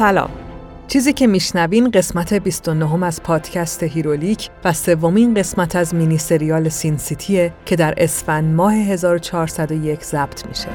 سلام چیزی که میشنوین قسمت 29 از پادکست هیرولیک و سومین قسمت از مینی سریال سین سیتیه که در اسفند ماه 1401 ضبط میشه.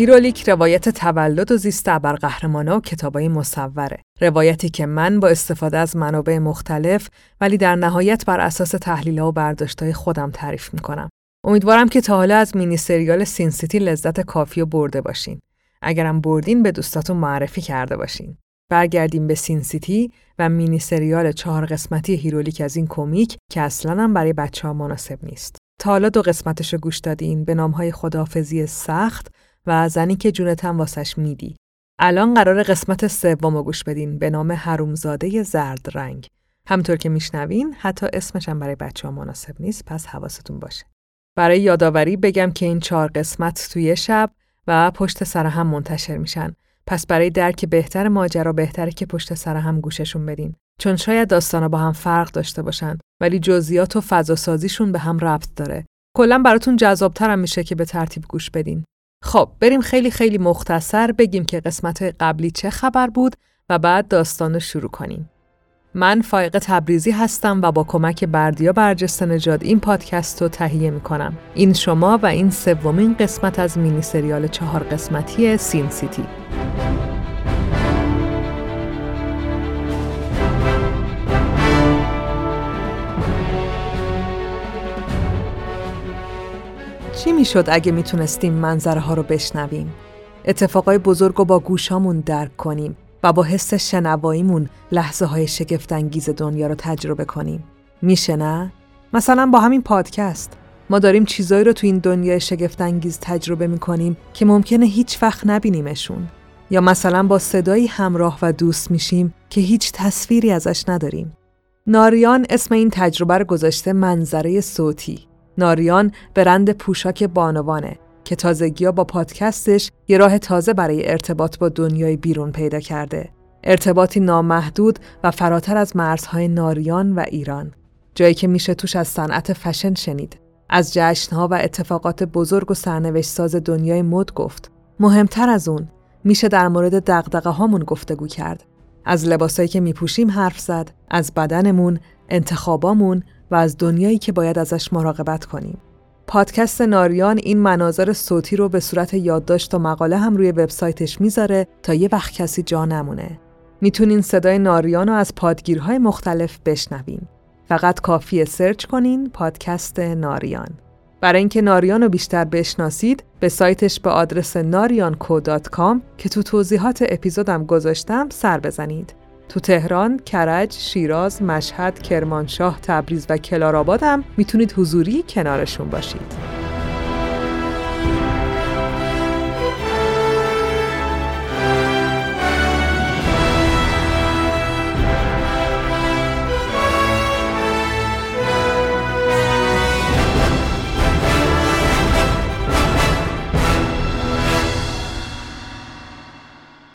هیرولیک روایت تولد و زیست ابرقهرمانا و کتابای مصوره. روایتی که من با استفاده از منابع مختلف ولی در نهایت بر اساس تحلیل و برداشتهای خودم تعریف می‌کنم. امیدوارم که تا حالا از مینی سریال سین سیتی لذت کافی رو برده باشین. اگرم بردین به دوستاتون معرفی کرده باشین. برگردیم به سین سیتی و مینی سریال چهار قسمتی هیرولیک از این کمیک که اصلا هم برای بچه ها مناسب نیست. تا حالا دو قسمتش گوش دادین به نامهای خداحافظی سخت و زنی که جونتم واسش میدی. الان قراره قسمت سوم گوش بدین به نام حرومزاده زرد رنگ. همطور که میشنوین حتی اسمش هم برای بچه ها مناسب نیست پس حواستون باشه. برای یادآوری بگم که این چهار قسمت توی شب و پشت سر هم منتشر میشن. پس برای درک بهتر ماجرا بهتره که پشت سر هم گوششون بدین. چون شاید داستانا با هم فرق داشته باشن ولی جزئیات و فضا سازیشون به هم ربط داره. کلا براتون جذابتر میشه که به ترتیب گوش بدین. خب بریم خیلی خیلی مختصر بگیم که قسمت قبلی چه خبر بود و بعد داستان رو شروع کنیم. من فایق تبریزی هستم و با کمک بردیا برجسته نجاد این پادکست رو تهیه می کنم. این شما و این سومین قسمت از مینی سریال چهار قسمتی سین سیتی. چی می‌شد اگه می‌تونستیم منظره ها رو بشنویم؟ اتفاقای بزرگ رو با گوشامون درک کنیم و با حس شنواییمون لحظه های شگفتانگیز دنیا رو تجربه کنیم. میشه نه؟ مثلا با همین پادکست ما داریم چیزایی رو تو این دنیای شگفتانگیز تجربه می‌کنیم که ممکنه هیچ وقت نبینیمشون. یا مثلا با صدایی همراه و دوست میشیم که هیچ تصویری ازش نداریم. ناریان اسم این تجربه رو گذاشته منظره صوتی ناریان برند پوشاک بانوانه که تازگی با پادکستش یه راه تازه برای ارتباط با دنیای بیرون پیدا کرده. ارتباطی نامحدود و فراتر از مرزهای ناریان و ایران. جایی که میشه توش از صنعت فشن شنید. از جشنها و اتفاقات بزرگ و سرنوشت ساز دنیای مد گفت. مهمتر از اون میشه در مورد دقدقه هامون گفتگو کرد. از لباسایی که میپوشیم حرف زد، از بدنمون، انتخابامون و از دنیایی که باید ازش مراقبت کنیم. پادکست ناریان این مناظر صوتی رو به صورت یادداشت و مقاله هم روی وبسایتش می‌ذاره تا یه وقت کسی جا نمونه. می‌تونین صدای ناریان رو از پادگیرهای مختلف بشنوین. فقط کافیه سرچ کنین پادکست ناریان. برای اینکه ناریان رو بیشتر بشناسید به سایتش به آدرس narianco.com که تو توضیحات اپیزودم گذاشتم سر بزنید. تو تهران، کرج، شیراز، مشهد، کرمانشاه، تبریز و کلارآباد هم می‌تونید حضوری کنارشون باشید.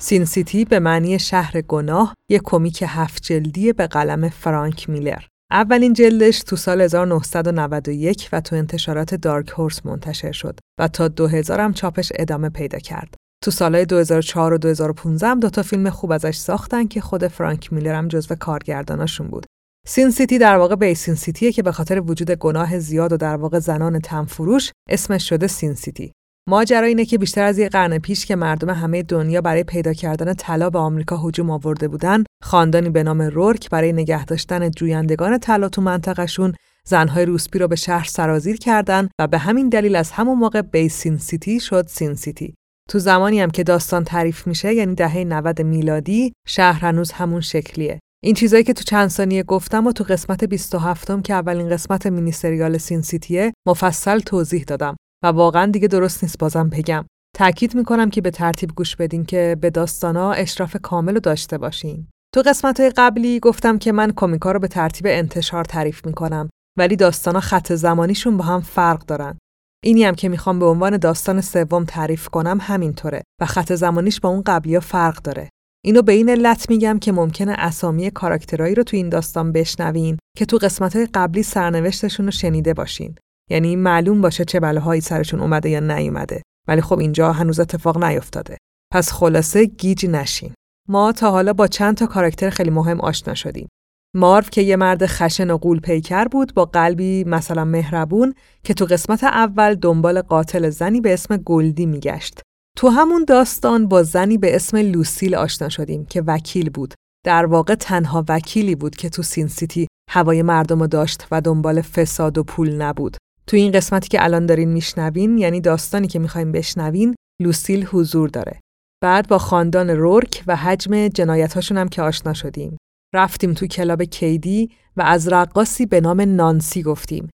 سین سیتی به معنی شهر گناه یک کمیک هفت جلدی به قلم فرانک میلر. اولین جلدش تو سال 1991 و تو انتشارات دارک هورس منتشر شد و تا 2000 هم چاپش ادامه پیدا کرد. تو سالهای 2004 و 2015 هم دوتا فیلم خوب ازش ساختن که خود فرانک میلر هم جزو کارگرداناشون بود. سین سیتی در واقع بیسین سیتیه که به خاطر وجود گناه زیاد و در واقع زنان تنفروش اسمش شده سین سیتی. ماجرا اینه که بیشتر از یک قرن پیش که مردم همه دنیا برای پیدا کردن طلا به آمریکا هجوم آورده بودن، خاندانی به نام رورک برای نگه داشتن جویندگان طلا تو منطقهشون زنهای روسپی رو به شهر سرازیر کردن و به همین دلیل از همون موقع بیسین سیتی شد سین سیتی. تو زمانی هم که داستان تعریف میشه یعنی دهه 90 میلادی شهر هنوز همون شکلیه. این چیزایی که تو چند ثانیه گفتم و تو قسمت 27 که اولین قسمت مینی سریال سین سیتیه مفصل توضیح دادم. و واقعا دیگه درست نیست بازم بگم. تأکید می‌کنم که به ترتیب گوش بدین که به داستانا اشراف کامل رو داشته باشین. تو قسمت های قبلی گفتم که من کمیکا رو به ترتیب انتشار تعریف می‌کنم ولی داستانا خط زمانیشون با هم فرق دارن. اینی هم که می‌خوام به عنوان داستان سوم تعریف کنم همینطوره و خط زمانیش با اون قبلی ها فرق داره. اینو به این علت میگم که ممکنه اسامی کاراکترایی رو تو این داستان بشنوین که تو قسمت قبلی سرنوشتشون رو شنیده باشین. یعنی معلوم باشه چه بلاهایی سرشون اومده یا نیومده. ولی خب اینجا هنوز اتفاق نیفتاده. پس خلاصه گیج نشین. ما تا حالا با چند تا کاراکتر خیلی مهم آشنا شدیم. مارو که یه مرد خشن و غول پیکر بود با قلبی مثلا مهربون که تو قسمت اول دنبال قاتل زنی به اسم گلدی میگشت. تو همون داستان با زنی به اسم لوسیل آشنا شدیم که وکیل بود. در واقع تنها وکیلی بود که تو سین سیتی هوای مردم رو داشت و دنبال فساد و پول نبود. تو این قسمتی که الان دارین میشنوین یعنی داستانی که می‌خوایم بشنوین لوسیل حضور داره. بعد با خاندان رورک و حجم جنایتاشون هم که آشنا شدیم. رفتیم تو کلاب کیدی و از رقاصی به نام نانسی گفتیم.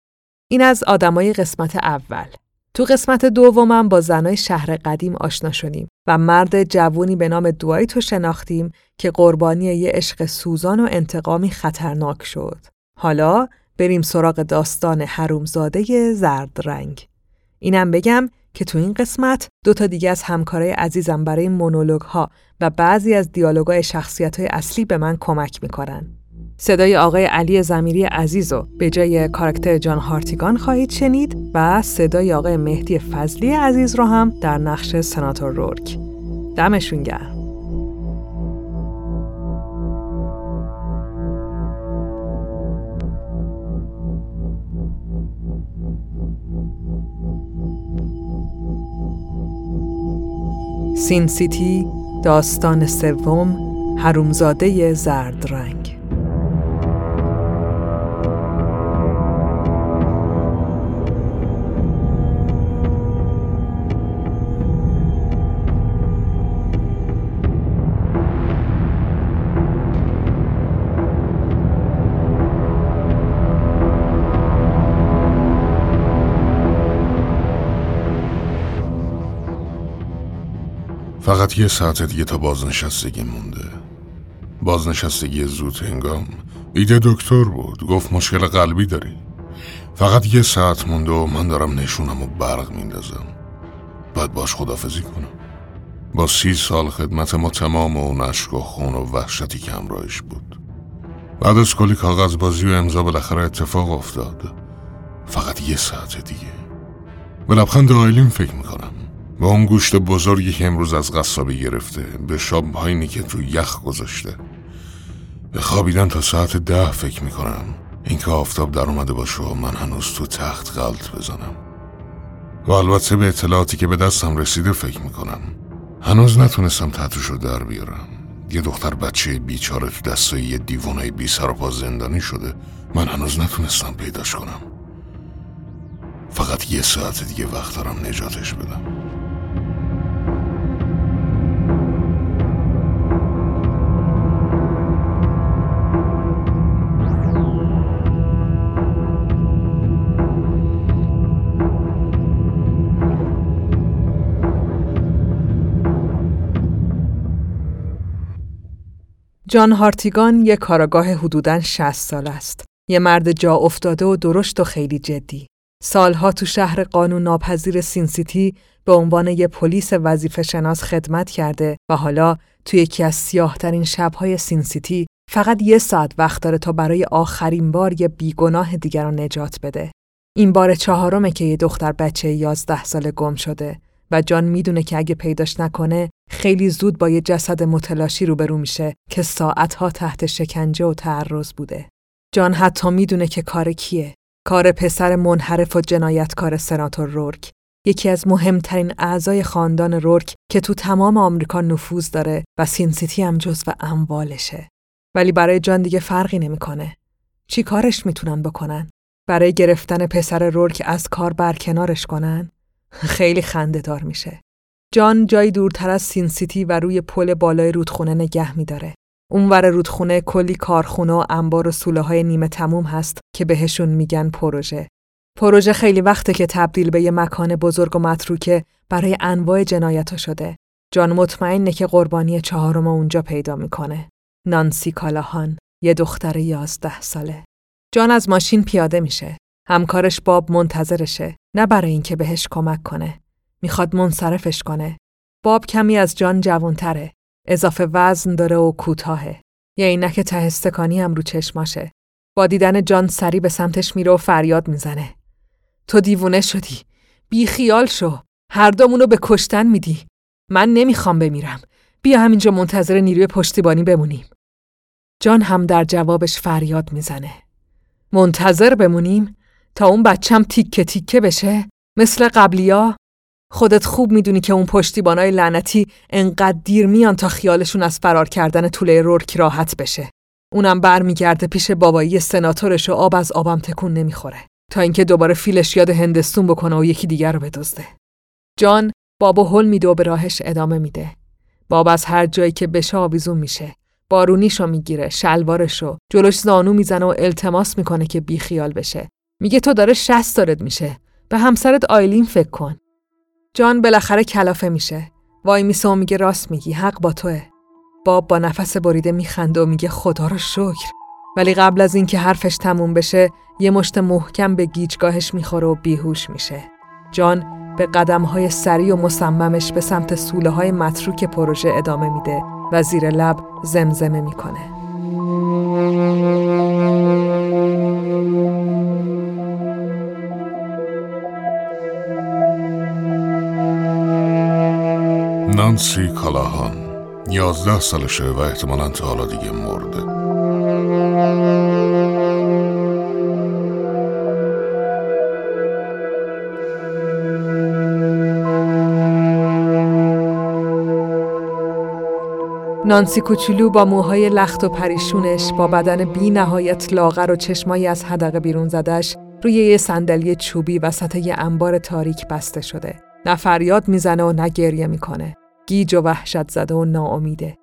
این از آدمای قسمت اول. تو قسمت دومم با زنای شهر قدیم آشنا شدیم و مرد جوونی به نام دوایت رو شناختیم که قربانی یه عشق سوزان و انتقامی خطرناک شد. حالا بریم سراغ داستان حرومزاده زرد رنگ. اینم بگم که تو این قسمت دو تا دیگه از همکارای عزیزم برای مونولوگ ها و بعضی از دیالوگای شخصیت های اصلی به من کمک می‌کنن. صدای آقای علی زمیری عزیز رو به جای کاراکتر جان هارتیگان خواهید شنید و صدای آقای مهدی فضلی عزیز رو هم در نقش سناتور رورک. دمشون گرم. سین سیتی داستان سوم حرومزاده زرد رنگ. فقط یه ساعت دیگه تا بازنشستگی مونده. بازنشستگی زود هنگام ایده دکتر بود. گفت مشکل قلبی داری. فقط یه ساعت مونده و من دارم نشونم و برق میندازم. باید باش خدافزی کنم. با سی سال خدمت ما تمام اون عشق و خون و وحشتی که همراهش بود. بعد از کلی کاغذ بازی و امضا بالاخره اتفاق افتاد. فقط یه ساعت دیگه. به لبخند آیلین فکر می‌کنم. به اون گوشت بزرگی که امروز از قصابی گرفته به شامپاینی که تو یخ گذاشته. به خوابیدن تا ساعت ده فکر می‌کنم اینکه آفتاب در اومده باشه و من هنوز تو تخت غلط بزنم. و البته به اطلاعاتی که به دستم رسیده فکر می‌کنم. هنوز نتونستم تحتش رو در بیارم. یه دختر بچه بیچاره تو دستای یه دیوانای بی سر و پا زندانی شده. من هنوز نتونستم پیداش کنم. فقط یه ساعت دیگه وقت دارم نجاتش بدم. جان هارتیگان یک کارآگاه حدوداً 60 ساله است. یه مرد جا افتاده و درشت و خیلی جدی. سالها تو شهر قانون ناپذیر سینسیتی به عنوان یه پلیس وظیفه شناس خدمت کرده و حالا توی یکی از سیاهترین شبهای سینسیتی فقط یه ساعت وقت داره تا برای آخرین بار یه بیگناه دیگر رو نجات بده. این بار چهارمه که یه دختر بچه یازده ساله گم شده و جان می‌دونه که اگه پیداش نکنه خیلی زود با یه جسد متلاشی روبرو میشه که ساعتها تحت شکنجه و تعرض بوده. جان حتی می‌دونه که کار کیه. کار پسر منحرف و جنایتکار سناتور رورک. یکی از مهمترین اعضای خاندان رورک که تو تمام آمریکا نفوذ داره و سینسیتی هم جزو اموالشه. ولی برای جان دیگه فرقی نمی‌کنه. چی کارش می‌تونن بکنن؟ برای گرفتن پسر رورک از کار برکنارش کنن؟ خیلی خنده دار میشه. جان جایی دورتر از سین سیتی و روی پل بالای رودخونه نگه میداره. اونور رودخونه کلی کارخونه و انبار و سوله های نیمه تموم هست که بهشون میگن پروژه. پروژه خیلی وقته که تبدیل به یه مکان بزرگ و متروکه برای انواع جنایت شده. جان مطمئنه که قربانی چهارم اونجا پیدا می‌کنه. نانسی کالاهان، یه دختر یازده ساله. جان از ماشین پیاده میشه. همکارش باب منتظرشه نه برای اینکه بهش کمک کنه می‌خواد منصرفش کنه باب کمی از جان جوانتره اضافه وزن داره و کوتاهه. یه عینک ته استکانی هم رو چشماشه. با دیدن جان سری به سمتش میره و فریاد می‌زنه. تو دیوونه شدی. بی خیال شو. هر دومونو به کشتن میدی. من نمی‌خوام بمیرم. بیا همینجا منتظر نیروی پشتیبانی بمونیم. جان هم در جوابش فریاد می‌زنه. منتظر بمونیم تا اون بچم تیکه تیکه بشه مثل قبلیا خودت خوب می‌دونی که اون پشتیبانای لعنتی انقدر دیر میان تا خیالشون از فرار کردن طوله رورک راحت بشه. اونم برمیگرده پیش بابایی سناتورش و آب از آبم تکون نمی‌خوره تا اینکه دوباره فیلش یاد هندستون بکنه و یکی دیگر رو بدزده. جان بابا هل میده و به راهش ادامه میده. باب از هر جایی که بشه آویزون میشه. بارونیشو می‌گیره، شلوارشو، جلوش زانو می‌زنه و التماس می‌کنه که بیخیال بشه. میگه تو داره شست دارد میشه. به همسرت آیلین فکر کن. جان بالاخره کلافه میشه. وای میسه و میگه راست میگی حق با توه. باب با نفس بریده میخنده و میگه خدا رو شکر. ولی قبل از اینکه حرفش تموم بشه یه مشت محکم به گیجگاهش می‌خوره و بیهوش میشه. جان به قدمهای سری و مصممش به سمت سوله های متروک پروژه ادامه میده و زیر لب زمزمه می‌کنه. نانسی کالاهان یازده سالشه و احتمالا تا حالا دیگه مرده نانسی کوچولو با موهای لخت و پریشونش با بدن بی نهایت لاغر و چشمایی از حدقه بیرون زدش روی یه صندلی چوبی وسط یه انبار تاریک بسته شده. نه فریاد می‌زنه و نه گریه می‌کنه. گیج و وحشت زده و ناامیده.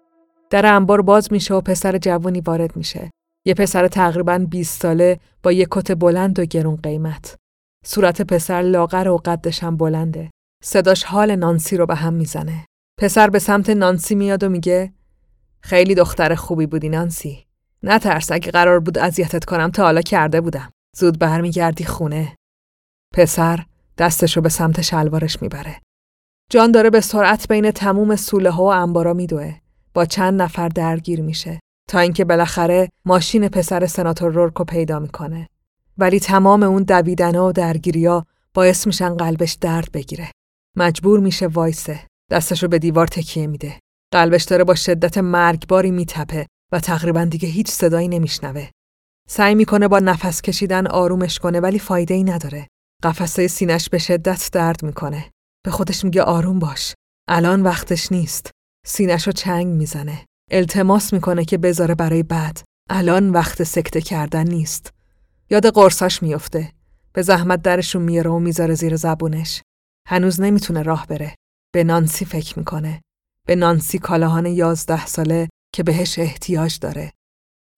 در انبار باز میشه و پسر جوانی وارد میشه. یه پسر تقریبا 20 ساله با یه کت بلند و گرون قیمت. صورت پسر لاغر و قدش هم بلنده. صداش حال نانسی رو به هم می‌زنه. پسر به سمت نانسی میاد و میگه خیلی دختر خوبی بودی نانسی. نترس اگه قرار بود اذیتت کنم تا حالا کرده بودم. زود برمیگردی خونه. پسر دستشو به سمت شلوارش می‌بره. جان داره به سرعت بین تموم سوله ها و انبارا میدوه. با چند نفر درگیر میشه تا اینکه بالاخره ماشین پسر سناتور رورکو پیدا می‌کنه. ولی تمام اون دویدن و درگیریا باعث میشن قلبش درد بگیره. مجبور میشه وایسه. دستشو به دیوار تکیه میده. قلبش داره با شدت مرگباری میتپه و تقریبا دیگه هیچ صدایی نمیشنوه. سعی می‌کنه با نفس کشیدن آرومش کنه ولی فایده ای نداره. قفسه سینش به شدت درد می‌کنه. به خودش میگه آروم باش. الان وقتش نیست. سینش چنگ می‌زنه. التماس می‌کنه که بذاره برای بعد. الان وقت سکته کردن نیست. یاد قرصاش میفته. به زحمت درشون میاره و می‌ذاره زیر زبونش. هنوز نمی‌تونه راه بره. به نانسی فکر می‌کنه. به نانسی کالاهان یازده ساله که بهش احتیاج داره.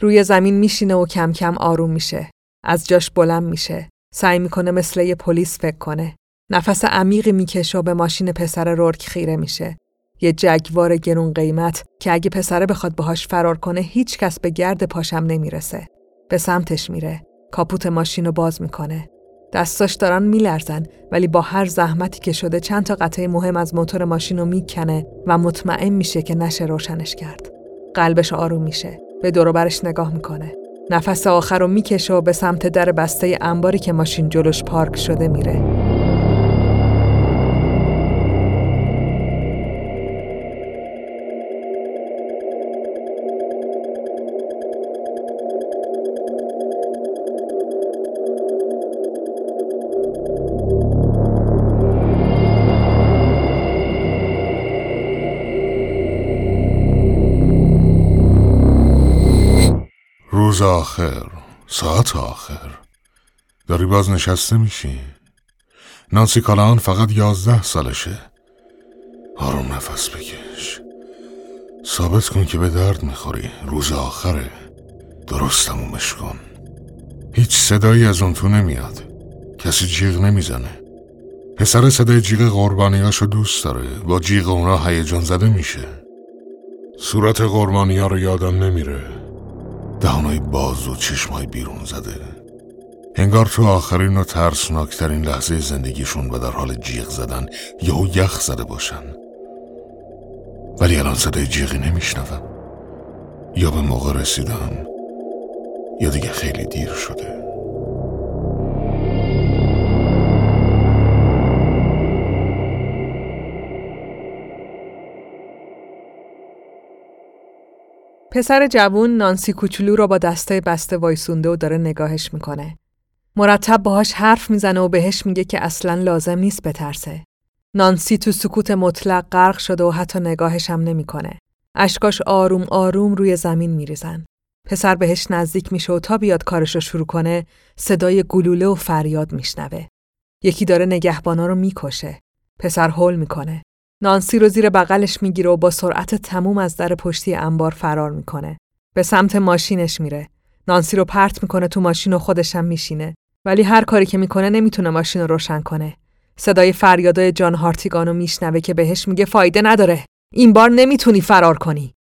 روی زمین میشینه و کم کم آروم میشه. از جاش بلند میشه. سعی می‌کنه مثل یه پلیس فکر کنه. نفس عمیقی می‌کشه و به ماشین پسر رورک خیره میشه. یه جگوار گرون قیمت که اگه پسره بخواد باهاش فرار کنه هیچ کس به گرد پاشم نمی‌رسه. به سمتش میره. کاپوت ماشین رو باز می‌کنه. دستاش دارن میلرزن ولی با هر زحمتی که شده چند تا قطعه مهم از موتور ماشین رو می‌کنه و مطمئن میشه که نشه روشنش کرد. قلبش آروم میشه. به دوروبرش نگاه می‌کنه. نفس آخر رو می‌کشه و به سمت در بسته انباری که ماشین جلوش پارک شده میره. آخر ساعت آخر. داری باز نشسته میشی. نانسی کالان فقط یازده سالشه. آروم نفس بکش. ثابت کن که به درد می‌خوری. روز آخره. درست تمومش کن. هیچ صدایی از اون تو نمیاد. کسی جیغ نمی‌زنه. پسر صدای جیغ قربانیاشو دوست داره. با جیغ اونا هیجان زده میشه. صورت قربانیا رو یادم نمیره. دهانای باز و چشمای بیرون زده. انگار تو آخرین و ترسناکترین لحظه زندگیشون و در حال جیغ زدن یهو یخ زده باشن. ولی الان صدای جیغی نمیشنوم. یا به موقع رسیدم یا دیگه خیلی دیر شده. پسر جوون نانسی کوچولو را با دسته بسته وایسونده و داره نگاهش می‌کنه. مرتب باهاش حرف می‌زنه و بهش میگه که اصلا لازم نیست بترسه. نانسی تو سکوت مطلق غرق شده و حتی نگاهش هم نمی‌کنه. اشکاش آروم آروم روی زمین میریزن. پسر بهش نزدیک میشه و تا بیاد کارش رو شروع کنه صدای گلوله و فریاد میشنوه. یکی داره نگهبانا رو می‌کشه. پسر هول می‌کنه. نانسی رو زیر بغلش می‌گیره و با سرعت تموم از در پشتی انبار فرار می‌کنه. به سمت ماشینش میره. نانسی رو پرت می‌کنه تو ماشین و خودش هم میشینه. ولی هر کاری که می‌کنه نمی‌تونه ماشین رو روشن کنه. صدای فریادای جان هارتیگانو میشنوه که بهش میگه فایده نداره. این بار نمی‌تونی فرار کنی.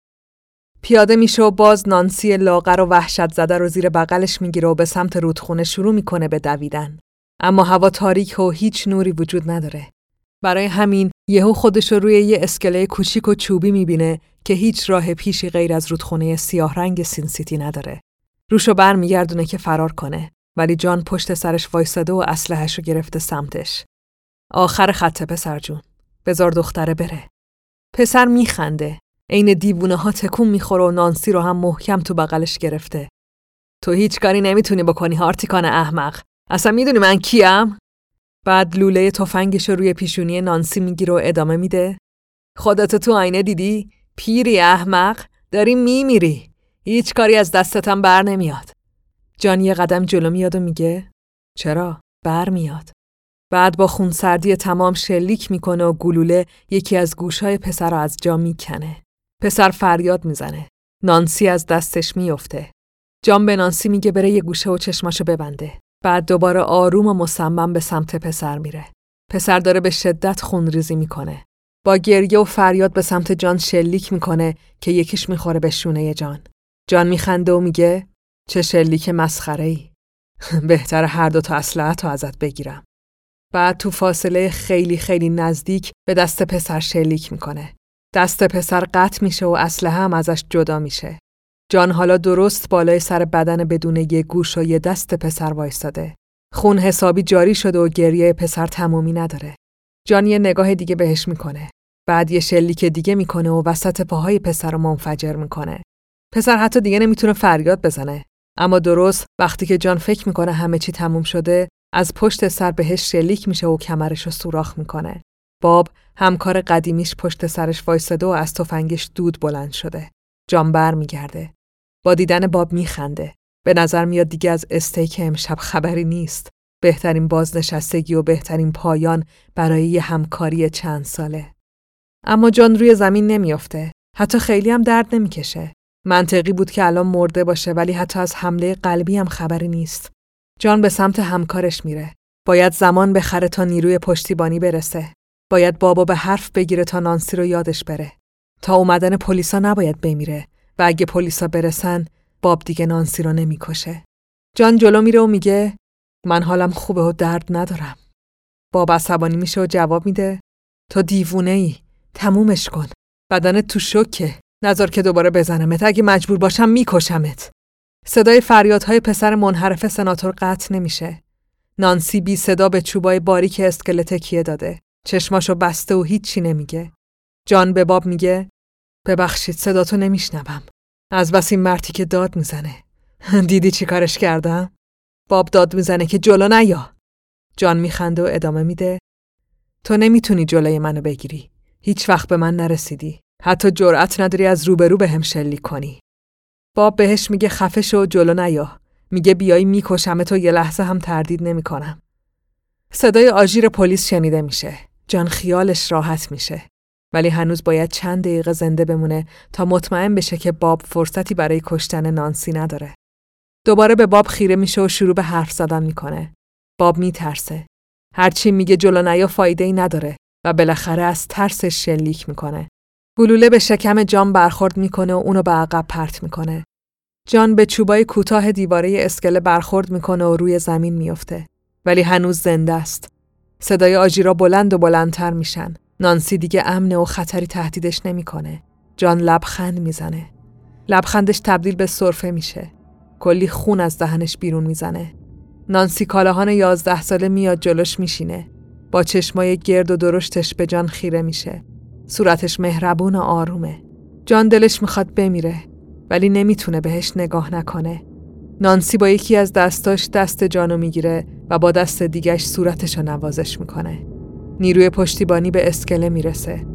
پیاده میشه و باز نانسی لاغر و وحشت زده رو زیر بغلش می‌گیره و به سمت رودخونه شروع می‌کنه به دویدن. اما هوا تاریک و هیچ نوری وجود نداره. برای همین یهو خودش رو روی یه اسکله کوچیک و چوبی می‌بینه که هیچ راه پیشی غیر از رودخونه سیاه رنگ سین سیتی نداره. روشو برمیگردونه که فرار کنه ولی جان پشت سرش وایساده و اسلحه‌اش رو گرفته سمتش. آخر خط پسر جون. بزار دختره بره. پسر میخنده. عین دیوونه ها تکون می‌خوره و نانسی رو هم محکم تو بغلش گرفته. تو هیچ کاری نمی‌تونی بکنی هارتیکان احمق. اصلا می‌دونی من کیم؟ بعد لوله تفنگش رو روی پیشونی نانسی می‌گیره و ادامه میده. خودت تو آینه دیدی؟ پیری احمق داری میمیری. هیچ کاری از دستتم بر نمیاد. جان یه قدم جلو میاد و میگه چرا؟ بر میاد. بعد با خونسردی تمام شلیک می‌کنه و گلوله یکی از گوشهای پسر رو از جا می‌کنه. پسر فریاد می‌زنه. نانسی از دستش میفته. جان به نانسی میگه بره یه گوشه و چشماشو ببنده. بعد دوباره آروم و مصمم به سمت پسر میره. پسر داره به شدت خونریزی می‌کنه. با گریه و فریاد به سمت جان شلیک می‌کنه که یکیش می‌خوره به شونه جان. جان میخنده و میگه چه شلیک مسخره ای. بهتر هر دو تا اسلحه ازت بگیرم. بعد تو فاصله خیلی خیلی نزدیک به دست پسر شلیک می‌کنه. دست پسر قطع میشه و اسلحه هم ازش جدا میشه. جان حالا درست بالای سر بدن بدون یه گوش و یه دست پسر وایستاده. خون حسابی جاری شده و گریه پسر تمومی نداره. جان یه نگاه دیگه بهش می‌کنه. بعد یه شلیک دیگه می‌کنه و وسط پاهای پسر رو منفجر می‌کنه. پسر حتی دیگه نمی‌تونه فریاد بزنه. اما درست وقتی که جان فکر می‌کنه همه چی تموم شده، از پشت سر بهش شلیک میشه و کمرش رو سوراخ می‌کنه. باب همکار قدیمیش پشت سرش وایساده و از تفنگش دود بلند شده. جان بر میگرده. با دیدن باب میخنده. به نظر میاد دیگه از استیک امشب خبری نیست. بهترین بازنشستگی و بهترین پایان برای یه همکاری چند ساله. اما جان روی زمین نمیافته. حتی خیلی هم درد نمی‌کشه. منطقی بود که الان مرده باشه ولی حتی از حمله قلبی هم خبری نیست. جان به سمت همکارش میره. باید زمان بخره تا نیروی پشتیبانی برسه. باید بابا به حرف بگیره تا نانسی رو یادش بره. تا اومدن پلیسا نباید بمیره و اگه پلیسا برسن باب دیگه نانسی رو نمی‌کشه. جان جلو میره و میگه من حالم خوبه و درد ندارم. باب عصبانی میشه و جواب میده تو دیوونه ای. تمومش کن. بدنت تو شکه. نظر که دوباره بزنمت. اگه مجبور باشم میکشمت. صدای فریادهای پسر منحرف سناتور قطع نمیشه. نانسی بی صدا به چوبای باریک اسکلت کیه داده. چشماشو بسته و هیچی نمیگه. جان به باب میگه ببخشید صداتو نمیشنوم. از بس این مرتی که داد می‌زنه. دیدی چی کارش کردم؟ باب داد می‌زنه که جلو نیا. جان میخنده و ادامه میده. تو نمی‌تونی جلوی منو بگیری. هیچ وقت به من نرسیدی. حتی جرأت نداری از روبرو به هم شلیک کنی. باب بهش میگه خفه و جلو نیا. میگه بیایی میکشمه تو یه لحظه هم تردید نمی‌کنم. صدای آژیر پلیس شنیده میشه. جان خیالش راحت میشه. ولی هنوز باید چند دقیقه زنده بمونه تا مطمئن بشه که باب فرصتی برای کشتن نانسی نداره. دوباره به باب خیره میشه و شروع به حرف زدن می‌کنه. باب میترسه. هرچی میگه جلو نیا فایده ای نداره و بالاخره از ترسش شلیک می‌کنه. گلوله به شکم جان برخورد می‌کنه و اونو به عقب پرت می‌کنه. جان به چوبای کوتاه دیواره اسکله برخورد می‌کنه و روی زمین میافته. ولی هنوز زنده است. صدای آجیرا بلند و بلندتر میشن. نانسی دیگه امنه و خطری تهدیدش نمی‌کنه. جان لبخند می‌زنه. لبخندش تبدیل به صرفه میشه. کلی خون از دهنش بیرون می‌زنه. نانسی کالاهان یازده ساله میاد جلوش میشینه. با چشمای گرد و درشتش به جان خیره میشه. صورتش مهربون و آرومه. جان دلش می‌خواد بمیره ولی نمی‌تونه بهش نگاه نکنه. نانسی با یکی از دستاش دست جانو می‌گیره و با دست دیگش صورتش رو نوازش می‌کنه. نیروی پشتیبانی به اسکله می‌رسه.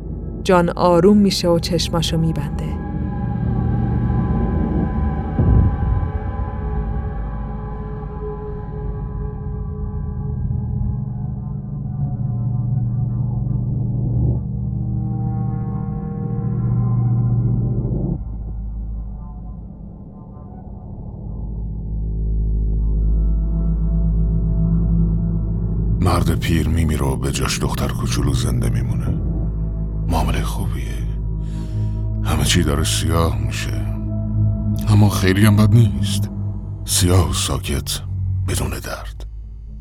جان آروم میشه و چشماشو میبنده. میمیره و به جاش دختر کوچولو زنده میمونه. معامله خوبیه. همه چی داره سیاه میشه. اما خیلی هم بد نیست. سیاه و ساکت بدون درد.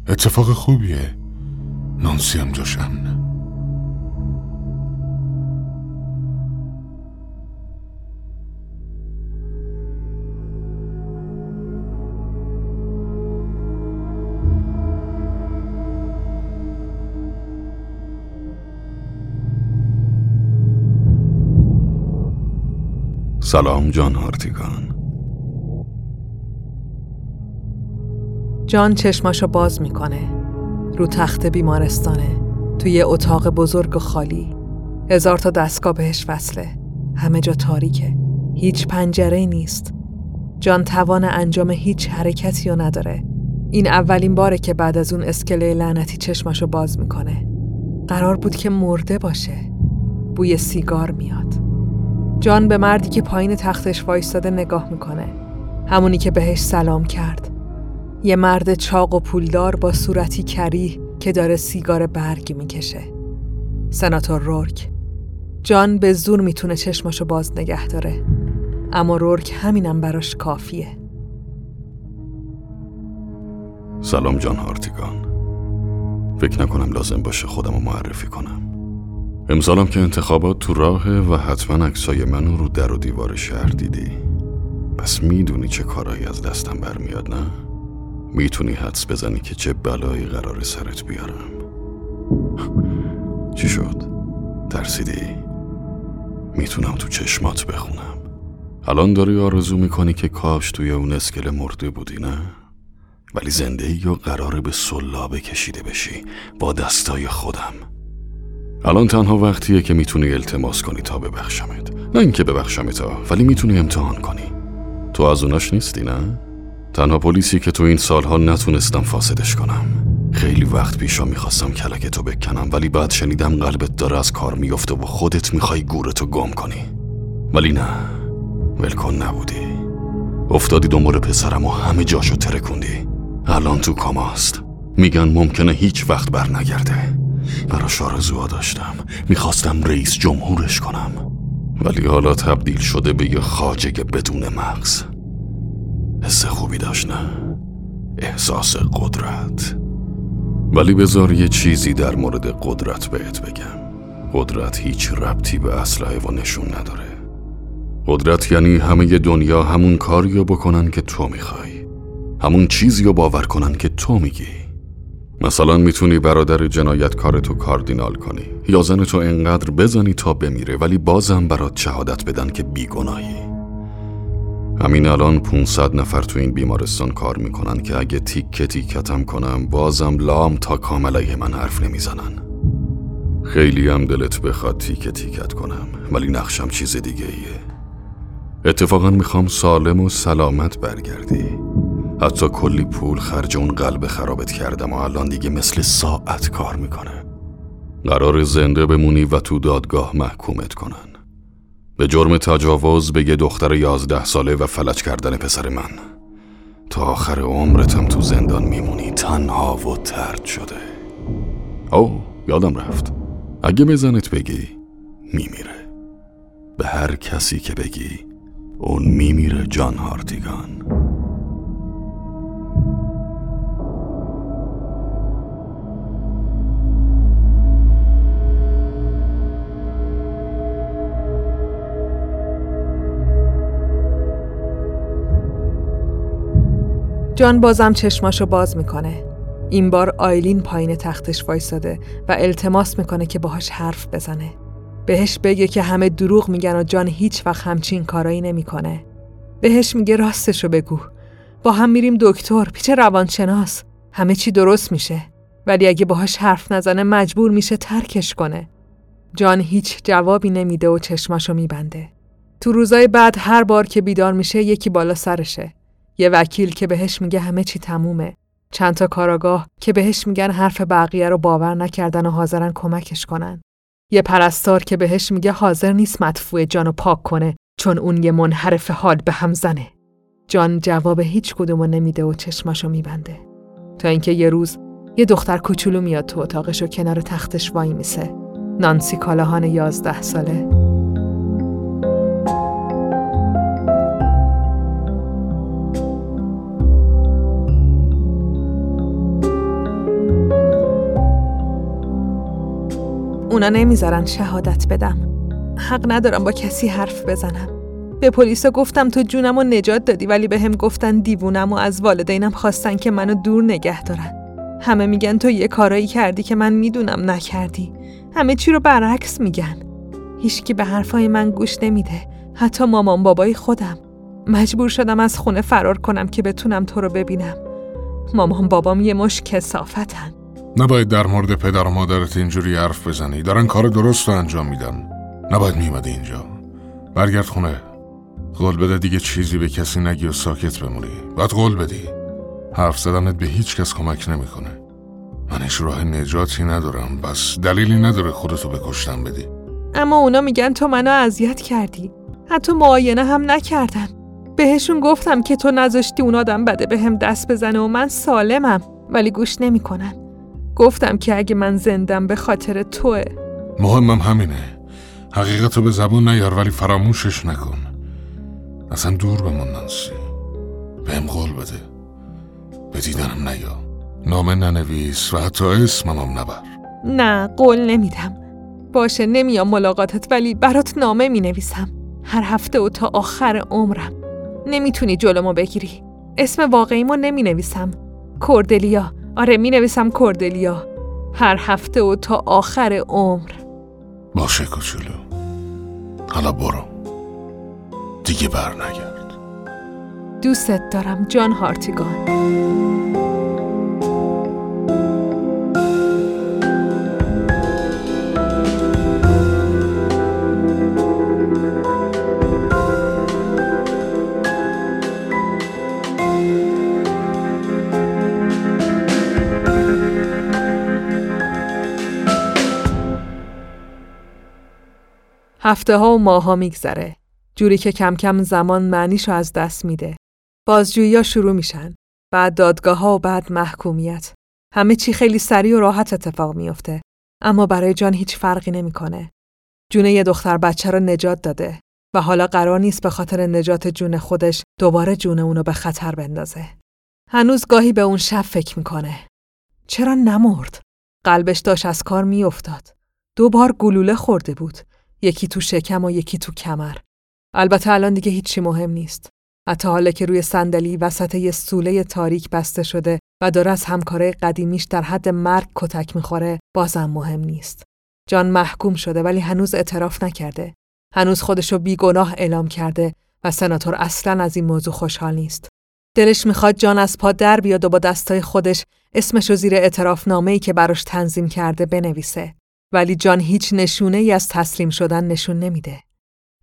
اتفاق خوبیه. نانسی هم جاش امنه. سلام جان هارتیگان جان چشماشو باز می‌کنه. رو تخت بیمارستانه. توی اتاق بزرگ و خالی. هزار تا دستگاه بهش وصله. همه جا تاریکه. هیچ پنجره نیست. جان توان انجام هیچ حرکتی رو نداره. این اولین باره که بعد از اون اسکله لعنتی چشماشو باز می‌کنه. قرار بود که مرده باشه. بوی سیگار میاد. جان به مردی که پایین تختش وایستاده نگاه می‌کنه. همونی که بهش سلام کرد. یه مرد چاق و پولدار با صورتی کریه که داره سیگار برگ می‌کشه. سناتور رورک. جان به زور می‌تونه چشماشو باز نگه داره. اما رورک همینم براش کافیه. سلام جان هارتیگان. فکر نکنم لازم باشه خودم رو معرفی کنم. امسالم که انتخابات تو راهه و حتما عکسای منو رو در و دیوار شهر دیدی پس می‌دونی چه کارایی از دستم برمیاد نه؟ می‌تونی حدس بزنی که چه بلایی قرار سرت بیارم چی شد؟ ترسیدی؟ می‌تونم تو چشمات بخونم الان داری آرزو می‌کنی که کاش توی اون اسکل مرده بودی نه؟ ولی زنده و قراره به سلابه کشیده بشی با دستای خودم الان تنها وقتیه که می‌تونی التماس کنی تا ببخشمت. نه اینکه ببخشمت تا ولی می‌تونی امتحان کنی. تو از اوناش نیستی نه؟ تنها پلیسی که تو این سالها نتونستم فاسدش کنم. خیلی وقت پیشا می‌خواستم کلک تو بکنم ولی بعد شنیدم قلبت داره از کار میفته و خودت می‌خوای گورتو گم کنی. ولی نه ولکن نبودی. افتادی دنبال پسرم و همه جاشو ترکوندی. الان تو کاماست میگن ممکنه هیچ وقت بر نگرده براش آرزوها داشتم. می‌خواستم رئیس جمهورش کنم. ولی حالا تبدیل شده به یه خاجه بدون مغز. حس خوبی داشت نه؟ احساس قدرت. ولی بذار یه چیزی در مورد قدرت بهت بگم. قدرت هیچ ربطی به اسلحه و نشون نداره. قدرت یعنی همه دنیا همون کاریو بکنن که تو می‌خوای. همون چیزی رو باور کنن که تو میگی. مثلا می‌تونی برادر جنایتکار تو کاردینال کنی. یا زن تو انقدر بزنی تا بمیره ولی بازم برات شهادت بدن که بیگناهی. همین الان 500 نفر تو این بیمارستان کار می‌کنن که اگه تیک تیکتم کنم بازم لام تا کامله من حرف نمی‌زنن. خیلی هم دلت بخواد تیک تیکت کنم ولی نقشم چیز دیگه ایه اتفاقا می‌خوام سالم و سلامت برگردی. حتی کلی پول خرج اون قلب خرابت کردم و الان دیگه مثل ساعت کار می‌کنه. قرار زنده بمونی و تو دادگاه محکومت کنن. به جرم تجاوز به یه دختر یازده ساله و فلج کردن پسر من. تا آخر عمرتم تو زندان میمونی تنها و ترد شده. او یادم رفت. اگه بزنت بگی میمیره. به هر کسی که بگی اون میمیره جان هارتیگان جان بازم چشماشو باز می‌کنه. این بار آیلین پایین تختش وایساده و التماس می‌کنه که باهاش حرف بزنه. بهش بگه که همه دروغ میگن و جان هیچ وقت همچین کارایی نمی‌کنه. بهش میگه راستشو بگو. با هم میریم دکتر، پیچ روانشناس. همه چی درست میشه. ولی اگه باهاش حرف نزنه مجبور میشه ترکش کنه. جان هیچ جوابی نمیده و چشماشو میبنده. تو روزای بعد هر بار که بیدار میشه یکی بالا سرشه. یه وکیل که بهش میگه همه چی تمومه. چند تا کاراگاه که بهش میگن حرف بقیه رو باور نکردن و حاضرن کمکش کنن. یه پرستار که بهش میگه حاضر نیست مدفوع جانو پاک کنه چون اون یه منحرف حال به هم زنه. جان جواب هیچ کدومو نمیده و چشماشو میبنده. تا اینکه یه روز یه دختر کوچولو میاد تو اتاقش و کنار تختش وای میسه. نانسی کالاهان یازده ساله. اونا نمی‌ذارن شهادت بدم. حق ندارم با کسی حرف بزنم. به پلیسا گفتم تو جونم و نجات دادی ولی به هم گفتن دیوونم و از والدینم خواستن که منو دور نگه دارن. همه میگن تو یه کارایی کردی که من می‌دونم نکردی. همه چی رو برعکس میگن. هیچکی به حرفای من گوش نمیده. حتی مامان بابای خودم. مجبور شدم از خونه فرار کنم که بتونم تو رو ببینم. مامان بابام یه مش کسافتن. نباید در مورد پدر و مادرت اینجوری حرف بزنی. دارن کار درست رو انجام میدن. نباید میمدی اینجا. برگرد خونه. قول بده دیگه چیزی به کسی نگی و ساکت بمونی. باید قول بدی. حرف زدنت به هیچ کس کمک نمی‌کنه. من هیچ راه نجاتی ندارم. بس دلیلی نداره خودتو به کشتن بدی. اما اونا میگن تو منو اذیت کردی. حتی معاینه هم نکردن. بهشون گفتم که تو نذاشتی اون آدم بده به هم دست بزنه و من سالمم. ولی گوش نمی‌کنن. گفتم که اگه من زندم به خاطر توه. مهمم همینه. حقیقتو به زبون نیار ولی فراموشش نکن. اصلا دور بمون نانسی. بهم قول بده. به دیدنم نیا. نامه ننویس و حتی اسمم نبر. نه قول نمیدم. باشه نمیام ملاقاتت ولی برات نامه می نویسم هر هفته و تا آخر عمرم. نمی‌تونی جلومو بگیری. اسم واقعیمو نمی نویسم کوردلیا. آره می نویسم کوردلیا هر هفته و تا آخر عمر. باشه کوچولو. حالا برو. دیگه بر نگرد دوستت دارم جان هارتیگان. هفته ها و ماه ها میگذره. جوری که کم کم زمان معنیشو از دست میده. بازجویی ها شروع میشن. بعد دادگاه ها و بعد محکومیت. همه چی خیلی سریع و راحت اتفاق میافته. اما برای جان هیچ فرقی نمی‌کنه. جون یه دختر بچه رو نجات داده و حالا قرار نیست به خاطر نجات جون خودش دوباره جون اونو به خطر بندازه. هنوز گاهی به اون شب فکر می‌کنه. چرا نمرد؟ قلبش داشت از کار میافتاد. دو بار گلوله خورده بود. یکی تو شکم و یکی تو کمر. البته الان دیگه هیچی مهم نیست. حتی حالا که روی صندلی وسط یه سوله تاریک بسته شده و داره از همکاره قدیمیش در حد مرگ کتک می‌خوره بازم مهم نیست. جان محکوم شده ولی هنوز اعتراف نکرده. هنوز خودشو بیگناه اعلام کرده و سناتور اصلا از این موضوع خوشحال نیست. دلش می‌خواد جان از پا در بیاد و با دستای خودش اسمشو زیر اعتراف ای که براش تنظیم کرده بنویسه. ولی جان هیچ نشونه ای از تسلیم شدن نشون نمیده.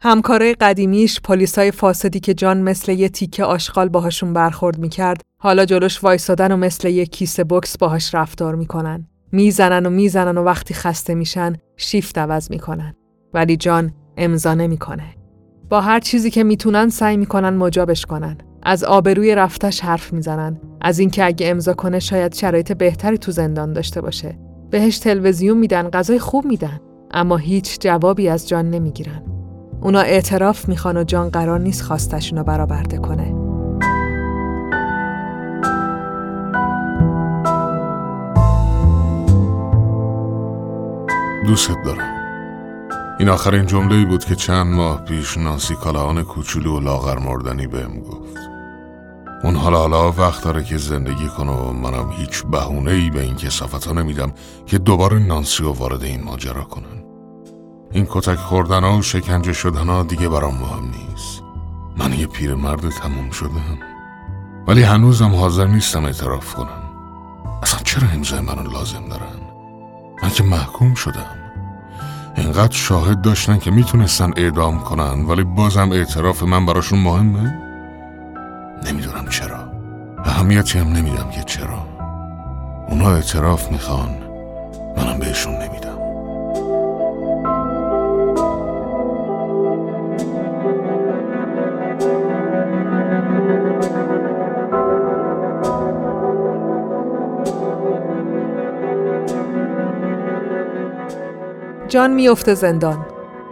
همکاره قدیمیش پلیسای فاسدی که جان مثل یه تیکه آشغال باهاشون برخورد می‌کرد حالا جلوش وایسادن و مثل یه کیسه بکس باهاش رفتار می‌کنن. می‌زنن و می‌زنن و وقتی خسته میشن شیفت عوض می‌کنن. ولی جان امضا نمی‌کنه. با هر چیزی که می‌تونن سعی می‌کنن مجابش کنن. از آبروی رفتش حرف می‌زنن. از اینکه اگه امضا کنه شاید شرایط بهتری تو زندان داشته باشه. بهش تلویزیون میدن غذای خوب میدن اما هیچ جوابی از جان نمی‌گیرن. اونا اعتراف می‌خوان و جان قرار نیست خواستشون رو برآورده کنه. دوستت دارم. این آخرین جمله بود که چند ماه پیش نانسی کالاهان کوچولو و لاغر مردنی بهم گفت. اون حالا حالا وقت داره که زندگی کنه و منم هیچ بهونه ای به این کسافت ها نمیدم که دوباره نانسی و وارد این ماجرا کنن. این کتک خوردن ها و شکنجه شدن ها دیگه برام مهم نیست. من یه پیرمرد تموم شدم. ولی هنوزم حاضر نیستم اعتراف کنم. اصلا چرا امضای منو لازم دارن؟ من که محکوم شدم. اینقدر شاهد داشتن که می‌تونستن اعدام کنن ولی بازم اعتراف من براشون مهمه؟ نمی‌دونم چرا اهمیتی هم نمیدم که چرا اونا اعتراف می‌خوان منم بهشون نمیدم جان میفته زندان.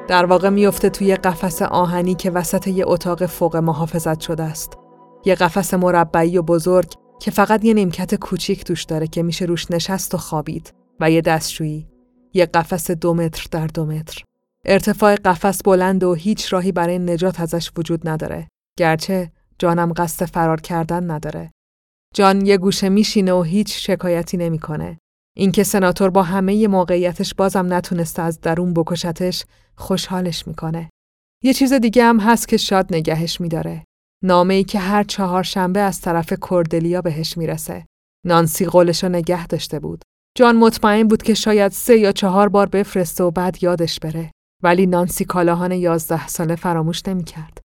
در واقع میفته توی قفس آهنی که وسط یه اتاق فوق محافظت شده است. یه قفس مربعی و بزرگ که فقط یه نیمکت کوچیک توش داره که میشه روش نشست و خوابید و یه دستشویی. یه قفس دو متر در دو متر. ارتفاع قفس بلند و هیچ راهی برای نجات ازش وجود نداره. گرچه جانم قصد فرار کردن نداره. جان یه گوشه میشینه و هیچ شکایتی نمی‌کنه. اینکه سناتور با همه موقعیتش بازم نتونسته از درون بکشتش خوشحالش می‌کنه. یه چیز دیگه هم هست که شاد نگهش میداره. نامه ای که هر چهار شنبه از طرف کردلیا بهش می‌رسه. نانسی قولش رو نگه داشته بود. جان مطمئن بود که شاید سه یا چهار بار بفرسته و بعد یادش بره. ولی نانسی کالاهان یازده ساله فراموش نمی‌کرد.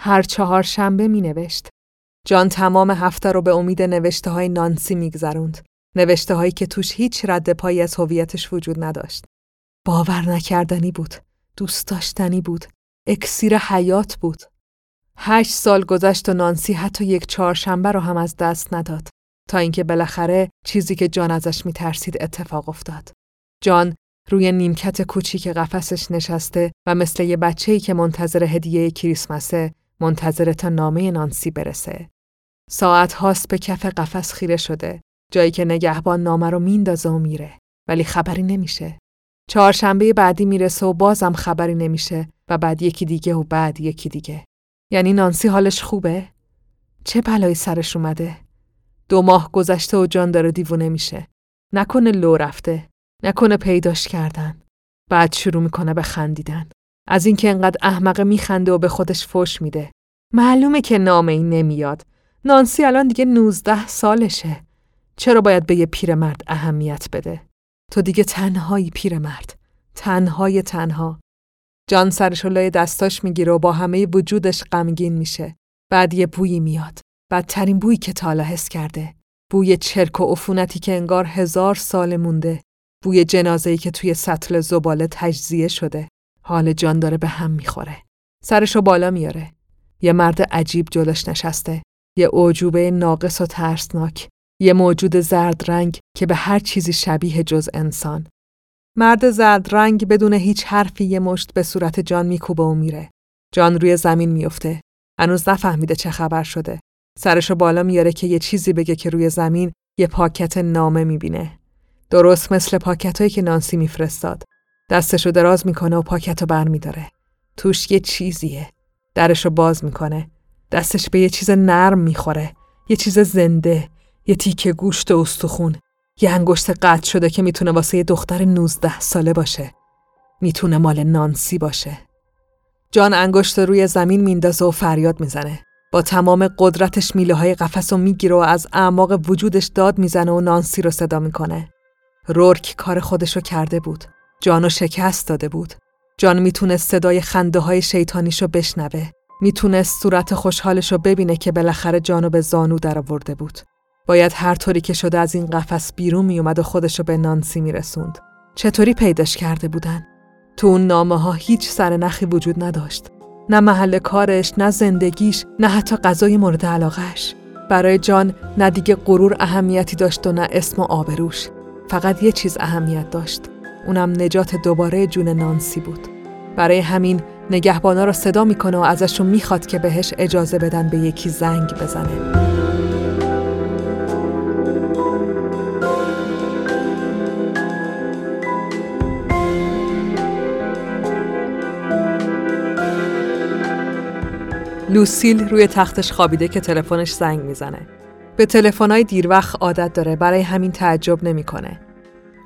هر چهار شنبه می نوشت. جان تمام هفته رو به امید نوشته های نانسی میگذروند. نوشته هایی که توش هیچ رد پایی از هویتش وجود نداشت. باور نکردنی بود. دوست داشتنی بود. اکسیر حیات بود. هشت سال گذشت و نانسی حتی یک چهارشنبه رو هم از دست نداد. تا اینکه بالاخره چیزی که جان ازش میترسید اتفاق افتاد. جان روی نیمکت کوچیک قفسش نشسته و مثل یه بچه‌ای که منتظر هدیه کریسمسه منتظر تا نامه نانسی برسه. ساعت هاست به کف قفس خیره شده جایی که نگهبان نامه رو میندازه و میره ولی خبری نمیشه. چهارشنبه بعدی می‌رسه و بازم خبری نمیشه و بعد یکی دیگه و بعد یکی دیگه. یعنی نانسی حالش خوبه؟ چه بلایی سرش اومده؟ دو ماه گذشته و جان داره دیوونه میشه. نکنه لو رفته. نکنه پیداش کردن. بعد شروع می‌کنه به خندیدن. از اینکه انقدر احمقه میخنده و به خودش فوش میده. معلومه که نامه این نمیاد. نانسی الان دیگه 19 سالشه. چرا باید به یه پیرمرد اهمیت بده؟ تو دیگه تنهایی پیرمرد. تنهای تنها. جان سرش لای دستاش می‌گیره و با همه وجودش غمگین میشه. بعد یه بویی میاد. بدترین بویی که تالا حس کرده. بوی چرک و عفونتی که انگار هزار سال مونده. بوی جنازه‌ای که توی سطل زباله تجزیه شده. حال جان داره به هم می‌خوره. سرشو بالا میاره. یه مرد عجیب جلوش نشسته. یه اوجوبه ناقص و ترسناک. یه موجود زرد رنگ که به هر چیزی شبیه جز انسان. مرد زرد رنگ بدون هیچ حرفی یه مشت به صورت جان میکوبه و میره. جان روی زمین میفته. هنوز نفهمیده چه خبر شده. سرشو بالا میاره که یه چیزی بگه که روی زمین یه پاکت نامه می‌بینه. درست مثل پاکتایی که نانسی میفرستاد. دستشو دراز می‌کنه و پاکتو برمیداره. توش یه چیزیه. درشو باز می‌کنه. دستش به یه چیز نرم می‌خوره. یه چیز زنده. یه تیکه گوشت و استخون. یه انگشت قطع شده که می‌تونه واسه یه دختر 19 ساله باشه. می‌تونه مال نانسی باشه. جان انگشت روی زمین میندازه و فریاد می‌زنه. با تمام قدرتش میله های قفس و می‌گیره و از اعماق وجودش داد می‌زنه و نانسی رو صدا می‌کنه. رورک کار خودشو کرده بود. جانو شکست داده بود. جان می‌تونست صدای خنده های شیطانیشو بشنوه. می‌تونست صورت خوشحالشو ببینه که بالاخره جانو به زانو درآورده بود. باید هر طوری که شده از این قفس بیرون میومد و خودشو به نانسی میرسوند. چطوری پیداش کرده بودن؟ تو اون نامه ها هیچ سر نخی وجود نداشت. نه محل کارش، نه زندگیش، نه حتی غذای مورد علاقهش. برای جان نه دیگه غرور اهمیتی داشت و نه اسم و آبروش. فقط یه چیز اهمیت داشت. اونم نجات دوباره جون نانسی بود. برای همین نگهبانا رو صدا می‌کنه و ازشون می‌خواد که بهش اجازه بدن به یکی زنگ بزنه. لوسیل روی تختش خوابیده که تلفنش زنگ می‌زنه. به تلفن‌های دیر وقت عادت داره برای همین تعجب نمی‌کنه.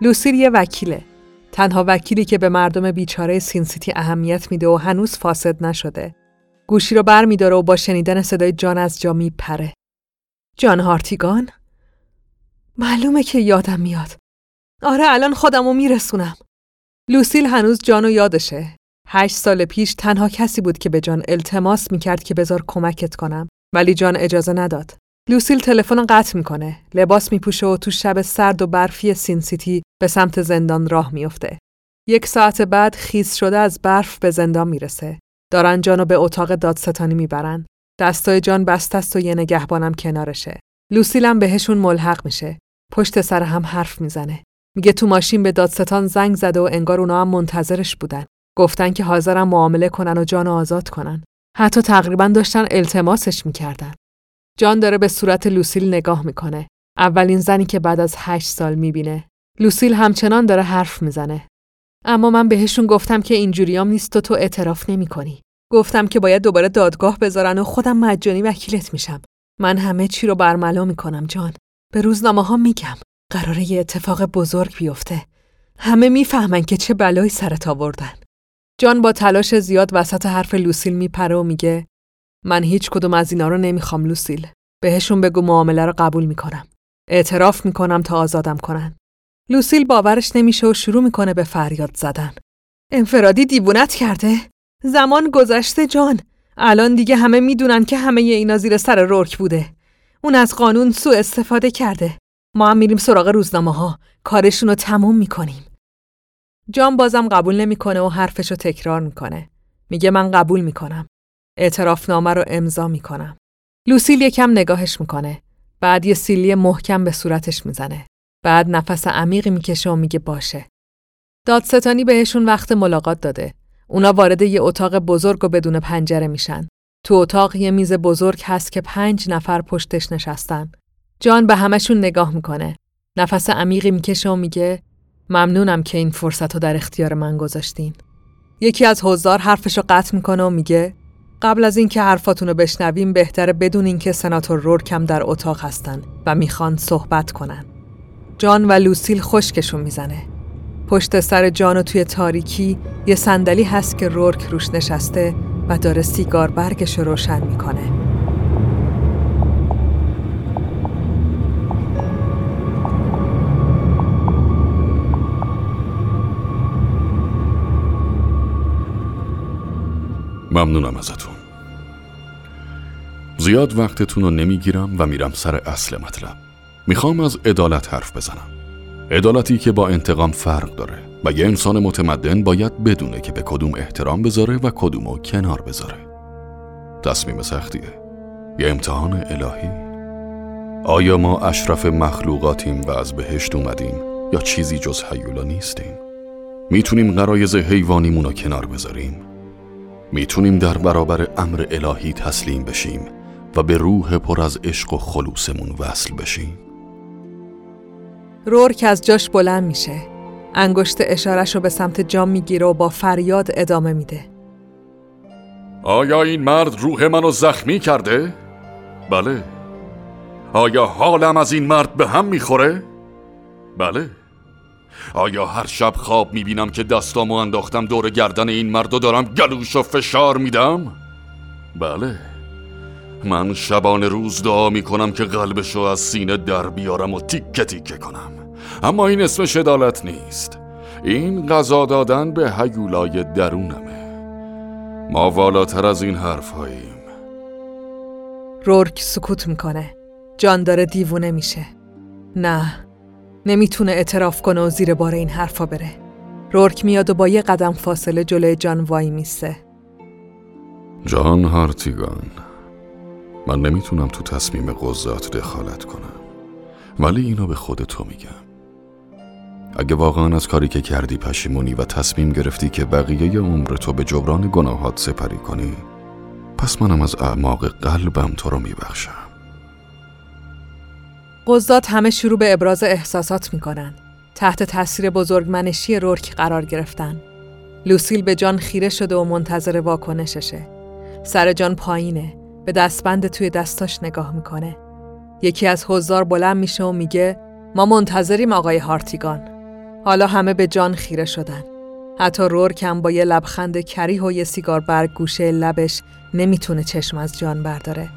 لوسیل یه وکیله. تنها وکیلی که به مردم بیچاره سینسیتی اهمیت میده و هنوز فاسد نشده. گوشی رو بر میداره و با شنیدن صدای جان از جا میپره. جان هارتیگان؟ معلومه که یادم میاد. آره الان خودم رو میرسونم. لوسیل هنوز جانو یادشه. هشت سال پیش تنها کسی بود که به جان التماس می‌کرد که بذار کمکت کنم ولی جان اجازه نداد. لوسیل تلفن قطع می‌کنه. لباس میپوشه و تو شب سرد و برفی سین سیتی به سمت زندان راه میفته. یک ساعت بعد خیس شده از برف به زندان می‌رسه. دارن جانو به اتاق دادستانی می‌برن. دستای جان بست است و یه نگهبانم کنارشه. لوسیلم بهشون ملحق میشه. پشت سر هم حرف می‌زنه. میگه تو ماشین به دادستان زنگ زده و انگار اونا هم منتظرش بودن. گفتن که حاضرن معامله کنن و جان آزاد کنن. حتی تقریبا داشتن التماسش می‌کردن. جان داره به صورت لوسیل نگاه می‌کنه. اولین زنی که بعد از هشت سال می‌بینه. لوسیل همچنان داره حرف می‌زنه. اما من بهشون گفتم که اینجوریام نیست و تو اعتراف نمی‌کنی. گفتم که باید دوباره دادگاه بذارن و خودم مجانی وکیلت میشم. من همه چی رو برملا می‌کنم جان. به روزنامه ها میگم. قراره یه اتفاق بزرگ بیفته. همه می‌فهمن که چه بلایی سرت آوردن. جان با تلاش زیاد وسط حرف لوسیل میپره و میگه من هیچ کدوم از اینا رو نمی‌خوام لوسیل. بهشون بگو معامله رو قبول می‌کنم. اعتراف می‌کنم تا آزادم کنن. لوسیل باورش نمیشه و شروع می‌کنه به فریاد زدن. انفرادی دیوونت کرده؟ زمان گذشته جان. الان دیگه همه می‌دونن که همه اینا زیر سر رورک بوده. اون از قانون سوء استفاده کرده. ما هم میریم سراغ روزنامه ها. کارشون رو تموم می‌کنیم. جان بازم قبول نمی‌کنه و حرفش رو تکرار می‌کنه. میگه من قبول می‌کنم. اعترافنامه رو امضا می‌کنم. لوسیل یکم نگاهش می‌کنه. بعد یه سیلی محکم به صورتش می‌زنه. بعد نفس عمیقی می‌کشه و میگه باشه. دادستانی بهشون وقت ملاقات داده. اونا وارد یه اتاق بزرگ و بدون پنجره میشن. تو اتاق یه میز بزرگ هست که پنج نفر پشتش نشستن. جان به همشون نگاه می‌کنه. نفس عمیقی می‌کشه و میگه ممنونم که این فرصت رو در اختیار من گذاشتین. یکی از حضار حرفش رو قطع می‌کنه و میگه قبل از اینکه حرفاتون رو بشنویم بهتره بدون اینکه سناتور رورکم در اتاق هستن و می‌خوان صحبت کنن. جان و لوسیل خشکشون می‌زنه. پشت سر جان و توی تاریکی یه صندلی هست که رورک روش نشسته و داره سیگار برگش رو روشن می‌کنه. ممنونم ازتون. زیاد وقتتون رو نمی‌گیرم و میرم سر اصل مطلب. می‌خوام از عدالت حرف بزنم. عدالتی که با انتقام فرق داره و یه انسان متمدن باید بدونه که به کدوم احترام بذاره و کدومو کنار بذاره. تصمیم سختیه. یه امتحان الهی. آیا ما اشرف مخلوقاتیم و از بهشت اومدیم یا چیزی جز حیولا نیستیم؟ می‌تونیم غرایز حیوانیمون رو کنار بذاریم؟ می‌تونیم در برابر امر الهی تسلیم بشیم و به روح پر از عشق و خلوصمون وصل بشیم؟ رورک از جاش بلند میشه. انگشت اشارش رو به سمت جام می‌گیره و با فریاد ادامه میده. آیا این مرد روح منو زخمی کرده؟ بله. آیا حالم از این مرد به هم می‌خوره؟ بله. آیا هر شب خواب می‌بینم که دستامو انداختم دور گردن این مرد و دارم گلوش و فشار میدم؟ بله. من شبان روز دعا می‌کنم که قلبشو از سینه در بیارم و تیکه تیکه کنم. اما این اسم شدالت نیست. این غذا دادن به هیولای درونمه. ما والاتر از این حرف هاییم. رورک سکوت می‌کنه. جان داره دیوونه میشه. نه. نمی‌تونه اعتراف کنه و زیر بار این حرفا بره. رورک میاد و با یه قدم فاصله جلوی جان وای میسه. جان هارتیگان من نمی‌تونم تو تصمیم قضات دخالت کنم ولی اینو به خود تو میگم. اگه واقعا از کاری که کردی پشیمونی و تصمیم گرفتی که بقیه عمر تو به جبران گناهات سپری کنی پس منم از اعماق قلبم تو رو میبخشم. قضات همه شروع به ابراز احساسات می‌کنن تحت تاثیر بزرگمنشی رورک قرار گرفتن لوسیل به جان خیره شده و منتظر واکنششه سر جان پایینه به دستبند توی دستاش نگاه می‌کنه. یکی از حضار بلند میشه و میگه ما منتظریم آقای هارتیگان. حالا همه به جان خیره شدن. حتی رورکم با یه لبخند کریه و یه سیگار برگ گوشه لبش نمی‌تونه چشم از جان برداره.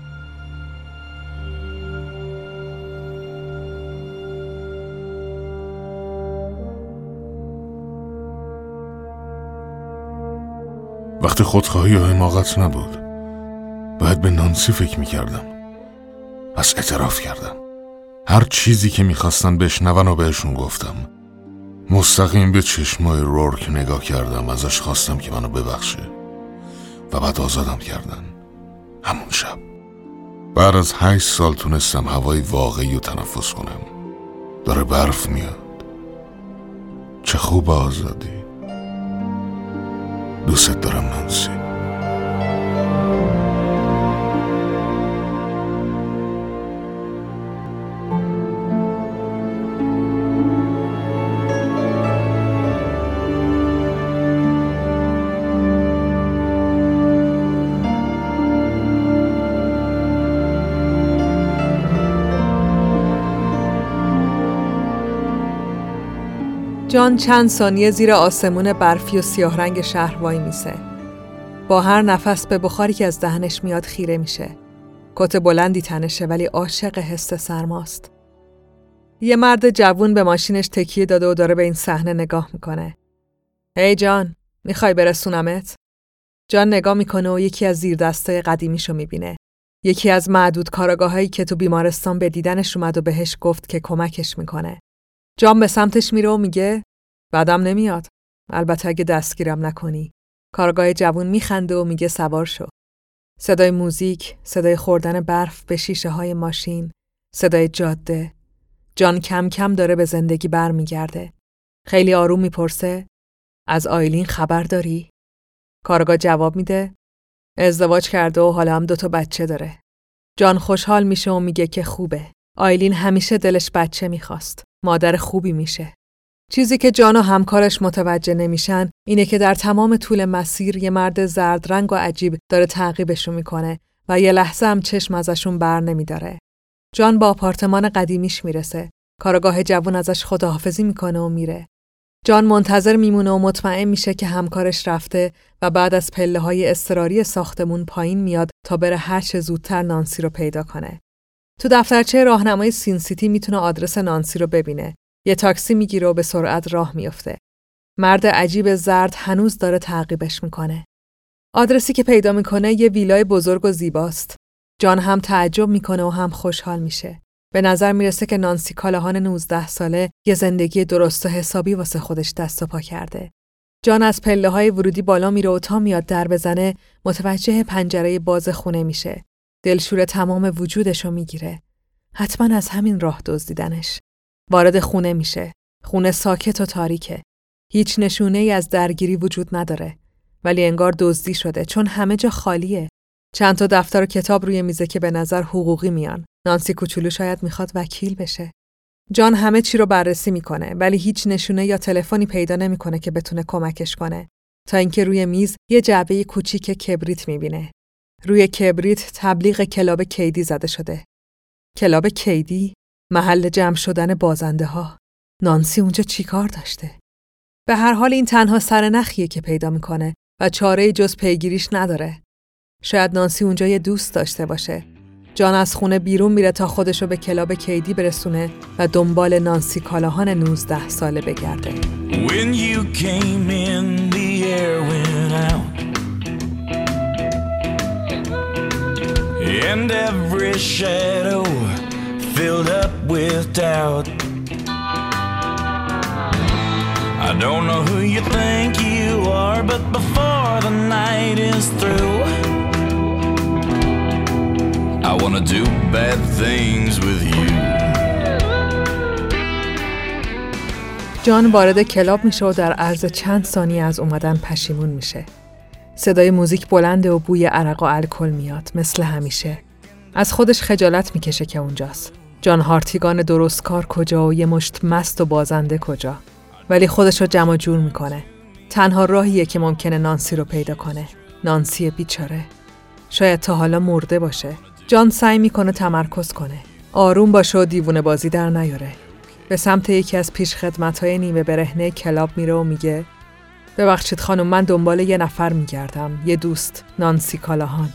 وقتی خودخواهی یا حماقت نبود باید به نانسی فکر می‌کردم. پس اعتراف کردم. هر چیزی که می‌خواستن بشنون و بهشون گفتم. مستقیم به چشمای رورک نگاه کردم ازش خواستم که منو ببخشه. و بعد آزادم کردن. همون شب. بعد از هشت سال تونستم هوای واقعی رو تنفس کنم. داره برف میاد. چه خوب آزادی. دوست دارم جان چند ثانیه زیر آسمون برفی و سیاه رنگ شهر وای میسه. با هر نفس به بخاری که از دهنش میاد خیره میشه. کت بلندی تنشه ولی عاشق حس سرماست. یه مرد جوون به ماشینش تکیه داده و داره به این صحنه نگاه می‌کنه. هی جان، می‌خوای برسونمت؟ جان نگاه می‌کنه و یکی از زیر دستای قدیمیشو می‌بینه. یکی از معدود کاراگاهایی که تو بیمارستان به دیدنش اومد و بهش گفت که کمکش می‌کنه. جان به سمتش میره و میگه بعدم نمیاد. البته اگه دستگیرم نکنی. کارگاه جوون میخنده و میگه سوار شو. صدای موزیک، صدای خوردن برف به شیشه های ماشین، صدای جاده. جان کم کم داره به زندگی برمیگرده. خیلی آروم می‌پرسه از آیلین خبر داری؟ کارگاه جواب میده ازدواج کرده و حالا هم دوتا بچه داره. جان خوشحال میشه و میگه که خوبه. آیلین همیشه دلش بچه می‌خواست. مادر خوبی میشه. چیزی که جان و همکارش متوجه نمیشن اینه که در تمام طول مسیر یه مرد زرد رنگ و عجیب داره تعقیبشون می‌کنه و یه لحظه هم چشم ازشون بر نمیداره. جان با آپارتمان قدیمیش می‌رسه. کارگاه جوون ازش خداحافظی می‌کنه و میره. جان منتظر میمونه و مطمئن میشه که همکارش رفته و بعد از پله های استراری ساختمون پایین میاد تا بره هر چه زودتر نانسی رو پیدا کنه. تو دفترچه راهنمای سین سیتی می‌تونه آدرس نانسی رو ببینه. یه تاکسی می‌گیره و به سرعت راه میافته. مرد عجیب زرد هنوز داره تعقیبش می‌کنه. آدرسی که پیدا می‌کنه یه ویلای بزرگ و زیباست. جان هم تعجب می‌کنه و هم خوشحال میشه. به نظر می‌رسه که نانسی کالاهان 19 ساله یه زندگی درست و حسابی واسه خودش دست و پا کرده. جان از پله های ورودی بالا میره و تا میاد در بزنه متوجه پنجره باز خونه میشه. دلشور تمام وجودشو می‌گیره. حتما از همین راه دزدیدنش. وارد خونه میشه. خونه ساکت و تاریکه. هیچ نشونه ای از درگیری وجود نداره. ولی انگار دزدی شده چون همه جا خالیه. چند تا دفتر و کتاب روی میزه که به نظر حقوقی میان. نانسی کوچولو شاید می‌خواد وکیل بشه. جان همه چی رو بررسی می‌کنه ولی هیچ نشونه یا تلفنی پیدا نمی‌کنه که بتونه کمکش کنه. تا اینکه روی میز یه جعبه کوچیک کبریت می‌بینه. روی کبریت تبلیغ کلاب کیدی زده شده. کلاب کیدی محل جمع شدن بازنده ها. نانسی اونجا چیکار داشته؟ به هر حال این تنها سرنخیه که پیدا می‌کنه و چاره جز پیگیریش نداره. شاید نانسی اونجا یه دوست داشته باشه. جان از خونه بیرون میره تا خودشو به کلاب کیدی برسونه و دنبال نانسی کالاهان 19 ساله بگرده. When you came in, the air went out. And every shadow filled up with doubt. I don't know who you think you are, but before the night is through, I wanna do bad things with you. جان وارد کلاب میشه و در عرض چند ثانیه از اومدن پشیمون میشه. صدای موزیک بلنده و بوی عرق و الکل میاد مثل همیشه. از خودش خجالت می‌کشه که اونجاست. جان هارتیگان درست کار کجا و یه مشت مست و بازنده کجا. ولی خودش رو جمع جور می‌کنه. تنها راهیه که ممکنه نانسی رو پیدا کنه. نانسی بیچاره. شاید تا حالا مرده باشه. جان سعی می‌کنه تمرکز کنه. آروم باشه و دیوونه بازی در نیاره. به سمت یکی از پیش خدمت های نیمه برهنه کلاب میره و میگه ببخشید خانم من دنبال یه نفر میگردم یه دوست نانسی کالاهان.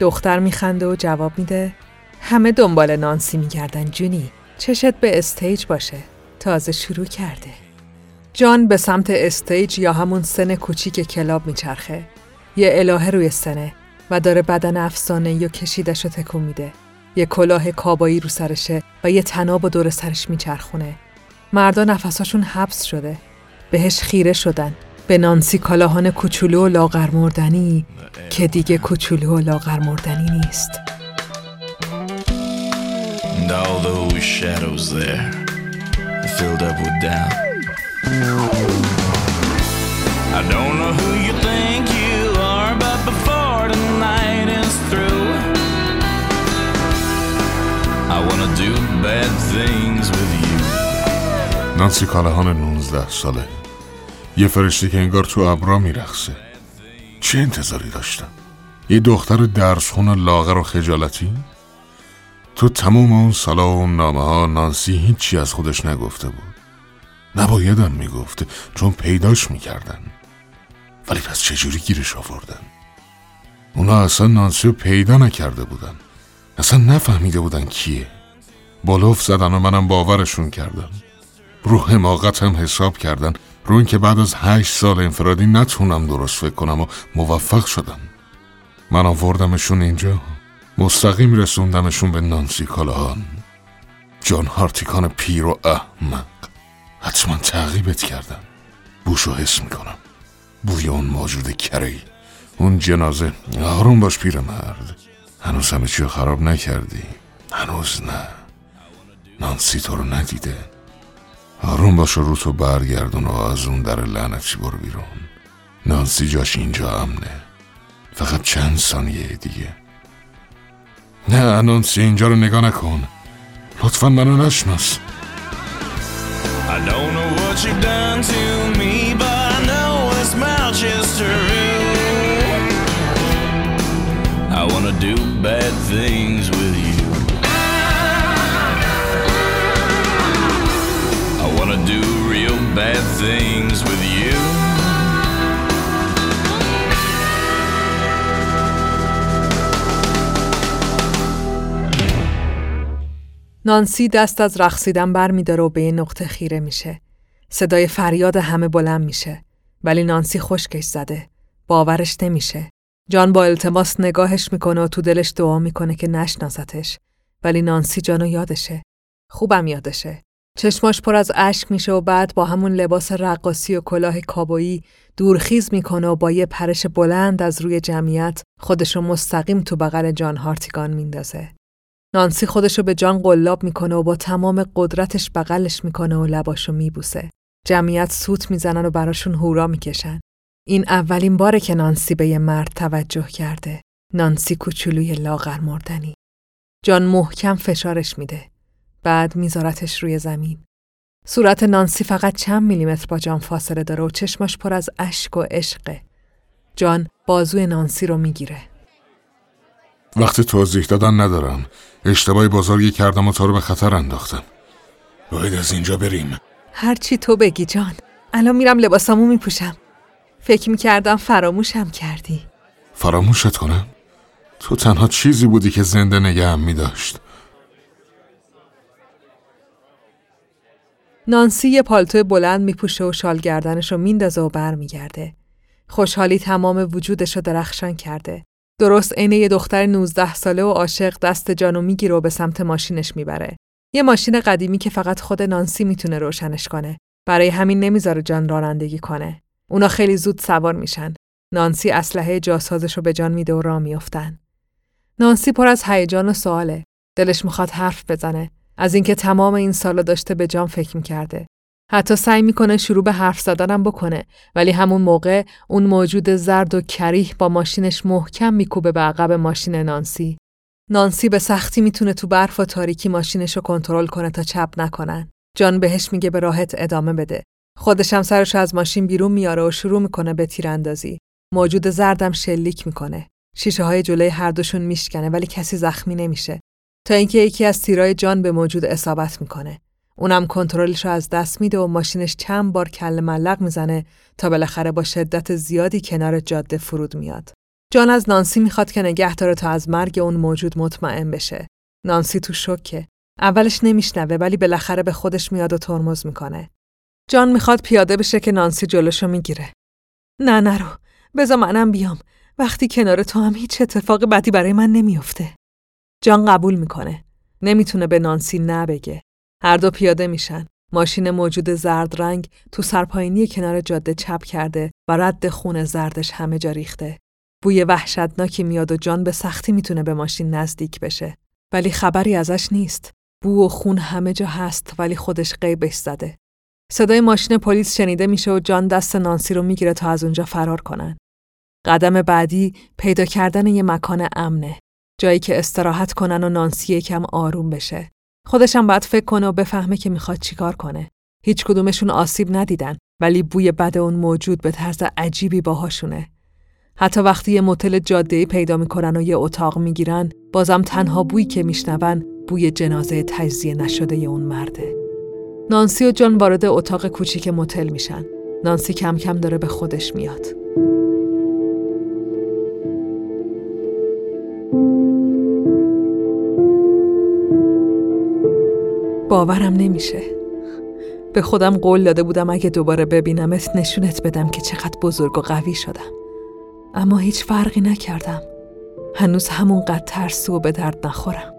دختر میخنده و جواب میده همه دنبال نانسی میگردن جونی چشت به stage باشه. تازه شروع کرده. جان به سمت stage یا همون سن کوچیک کلاب میچرخه. یه الهه روی سنه و داره بدن افسانه یا کشیدش رو تکون میده. یه کلاه کابایی رو سرشه و یه تناب و دور سرش میچرخونه. مردا نفساشون حبس شده. بهش خیره شدن. به نانسی کالاهان کوچولو و لاغر مردنی که دیگه کوچولو و لاغر مردنی نیست And all those shadows there filled up with doubt. I don't know who you think you are, but before the night is through, I wanna do bad things with you. نانسی کالهان 19 ساله یه فرشته که انگار تو ابرا میرخصه. چه انتظاری داشتم؟ یه دختر درس خون لاغر و خجالتی؟ تو تمام اون سالا و نامه ها نانسی هیچی از خودش نگفته بود. نبایدم می‌گفته چون پیداش می‌کردن. ولی پس چجوری گیرش آوردن؟ اونا اصلا نانسی رو پیدا نکرده بودن. اصلا نفهمیده بودن کیه. بلوف زدن و منم باورشون کردم. رو حماقت حساب کردن. رو اینکه بعد از هشت سال انفرادی نتونم درست فکر کنم و موفق شدم. من آوردمشون اینجا. مستقیم رسوندمشون به نانسی کالاهان جان هارتیکان پیر و احمق. حتما تعقیبت کردم. بوشو حس می‌کنم. بوی اون موجود کری. اون جنازه. آروم باش پیر مرد هنوز همه چی خراب نکردی. هنوز نه. نانسی تو رو ندیده. آروم باش و رو تو برگردون و از اون در لعنتی برو بیرون. نانسی جاش اینجا امنه. فقط چند ثانیه دیگه. نه نانسی اینجا رو نگاه نکن. لطفا منو نشناس. I wanna do bad things with you. Do real bad things with you. نانسی دست از رقصیدن بر می داره و به یه نقطه خیره میشه. صدای فریاد همه بلند میشه. ولی نانسی خشکش زده. باورش نمیشه. جان با التماس نگاهش می‌کنه و تو دلش دعا می‌کنه که نشناستش. ولی نانسی جانو یادشه. خوبم یادشه. چشماش پر از اشک میشه و بعد با همون لباس رقاصی و کلاه کابایی دورخیز می‌کنه و با یه پرش بلند از روی جمعیت خودشو مستقیم تو بغل جان هارتیگان میندازه. نانسی خودشو به جان قلاب می‌کنه و با تمام قدرتش بغلش می‌کنه و لباشو میبوسه. جمعیت سوت می‌زنن و براشون هورا می‌کشن. این اولین باره که نانسی به یه مرد توجه کرده. نانسی کوچولوی لاغر مردنی. جان محکم فشارش میده. بعد میذارتش روی زمین. صورت نانسی فقط چند میلیمتر با جان فاصله داره و چشماش پر از اشک و عشقه. جان بازوی نانسی رو می‌گیره. وقتی توضیح دادن ندارم اشتباهی بزرگی کردم و تو رو به خطر انداختم باید از اینجا بریم هرچی تو بگی جان. الان میرم لباسامو میپوشم. فکر می‌کردم فراموشم کردی. فراموشت کنم تو تنها چیزی بودی که زنده نگهم می داشت نانسی یه پالتو بلند میپوشه و شال گردنش رو میندازه و برمیگرده. خوشحالی تمام وجودش رو درخشان کرده. درست عین یه دختر 19 ساله و عاشق دست جانو می‌گیره و به سمت ماشینش می‌بره. یه ماشین قدیمی که فقط خود نانسی می‌تونه روشنش کنه. برای همین نمی‌ذاره جان رانندگی کنه. اونا خیلی زود سوار میشن. نانسی اسلحه جاسازش رو به جان میده و راه میافتن. نانسی پر از هیجان و سواله. دلش می‌خواد حرف بزنه. از اینکه تمام این سالا داشته به جان فکر می‌کرده. حتی سعی می‌کنه شروع به حرف زدنم بکنه ولی همون موقع اون موجود زرد و کریح با ماشینش محکم میکوبه به عقب ماشین نانسی. نانسی به سختی می‌تونه تو برف و تاریکی ماشینش رو کنترل کنه تا چپ نکنن. جان بهش میگه به راحت ادامه بده. خودش هم سرش از ماشین بیرون میاره و شروع می‌کنه به تیراندازی. موجود زردم شلیک می‌کنه. شیشه های جلوی هر دوشون میشکنه ولی کسی زخمی نمیشه. تا اینکه یکی از تیرای جان به موجود اصابت می‌کنه. اونم کنترلش رو از دست میده و ماشینش چند بار کل ملق می‌زنه تا بالاخره با شدت زیادی کنار جاده فرود میاد. جان از نانسی می‌خواد که نگه داره تا از مرگ اون موجود مطمئن بشه. نانسی تو شوکه. اولش نمیشنوه ولی بالاخره به خودش میاد و ترمز می‌کنه. جان می‌خواد پیاده بشه که نانسی جلوشو می‌گیره. نه نرو. بذار منم بیام. وقتی کنار تو هم هیچ اتفاق بدی برای من نمیافته. جان قبول می‌کنه. نمی‌تونه به نانسی نبگه. هر دو پیاده میشن. ماشین موجود زرد رنگ تو سرپاینی کنار جاده چپ کرده و رد خون زردش همه جا ریخته. بوی وحشتناکی میاد و جان به سختی می‌تونه به ماشین نزدیک بشه. ولی خبری ازش نیست. بو و خون همه جا هست ولی خودش قیبش زده. صدای ماشین پلیس شنیده میشه و جان دست نانسی رو می‌گیره تا از اونجا فرار کنن. قدم بعدی پیدا کردن یه مکان امنه. جایی که استراحت کنن و نانسی یکم آروم بشه. خودشم باید فکر کنه و بفهمه که می‌خواد چیکار کنه. هیچ کدومشون آسیب ندیدن ولی بوی بد اون موجود به طرز عجیبی باهاشونه. حتی وقتی یه متل جاده پیدا می‌کنن و یه اتاق می‌گیرن بازم تنها بویی که میشنون بوی جنازه تجزیه نشده ی اون مرده. نانسی و جان وارد اتاق کوچیک متل میشن. نانسی کم کم داره به خودش میاد. باورم نمیشه. به خودم قول داده بودم اگه دوباره ببینمت نشونت بدم که چقدر بزرگ و قوی شدم. اما هیچ فرقی نکردم. هنوز همونقدر ترسو و به درد نخورم.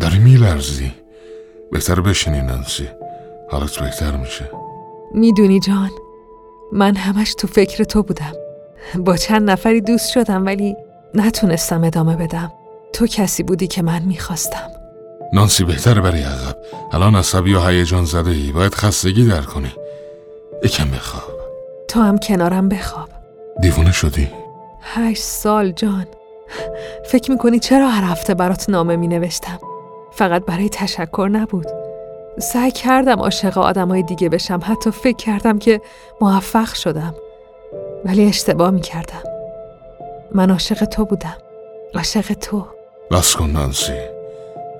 داری میلرزی بهتر بشینی نانسی حالت بهتر میشه می‌دونی جان من همش تو فکر تو بودم با چند نفری دوست شدم ولی نتونستم ادامه بدم تو کسی بودی که من می‌خواستم نانسی بهتر بری عقب الان عصبی و هیجان زده ای. باید خستگی در کنی. یکم بخواب. تو هم کنارم بخواب. دیوونه شدی؟ هشت سال جان. فکر می‌کنی چرا هر هفته برات نامه می نوشتم فقط برای تشکر نبود. سعی کردم عاشق آدمای دیگه بشم. حتی فکر کردم که موفق شدم. ولی اشتباه می کردم من عاشق تو بودم. عاشق تو. بس کن نانسی.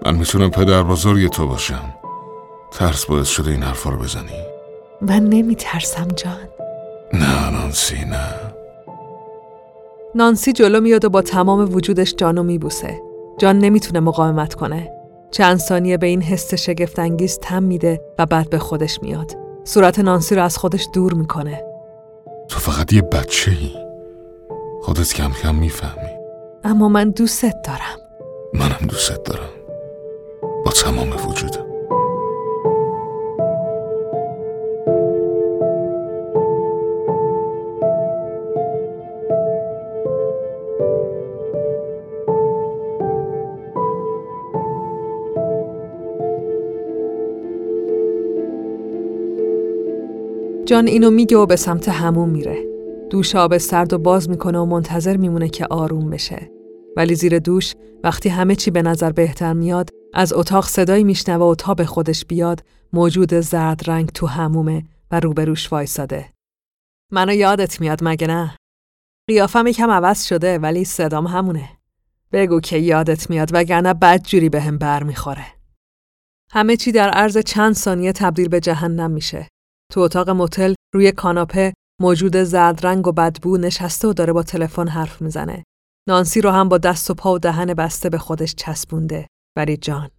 من می‌تونم پدر بزرگ تو باشم ترس باعث شده این حرفا رو بزنی من نمی ترسم جان نه نانسی نه نانسی جلو میاد و با تمام وجودش جانو میبوسه جان نمی‌تونه مقاومت کنه چند ثانیه به این حس شگفتانگیز تم میده و بعد به خودش میاد. صورت نانسی رو از خودش دور می‌کنه. تو فقط یه بچه ای. خودت کم کم می‌فهمی. اما من دوستت دارم. منم دوستت دارم. تمام وجودم. جان اینو میگه و به سمت همون میره. دوش آب سرد و باز می‌کنه و منتظر میمونه که آروم بشه. ولی زیر دوش وقتی همه چی به نظر بهتر میاد از اتاق صدایی میشنوه و تا به خودش بیاد موجود زرد رنگ تو همومه و روبروش وایساده. منو یادت میاد مگه نه؟ قیافم یکم عوض شده ولی صدام همونه. بگو که یادت میاد وگرنه بد جوری به هم بر می‌خوره. همه چی در عرض چند ثانیه تبدیل به جهنم میشه. تو اتاق متل روی کاناپه موجود زرد رنگ و بدبو نشسته و داره با تلفن حرف می‌زنه. نانسی رو هم با دست و پا و دهن بسته به خودش چسبونده. ولی جان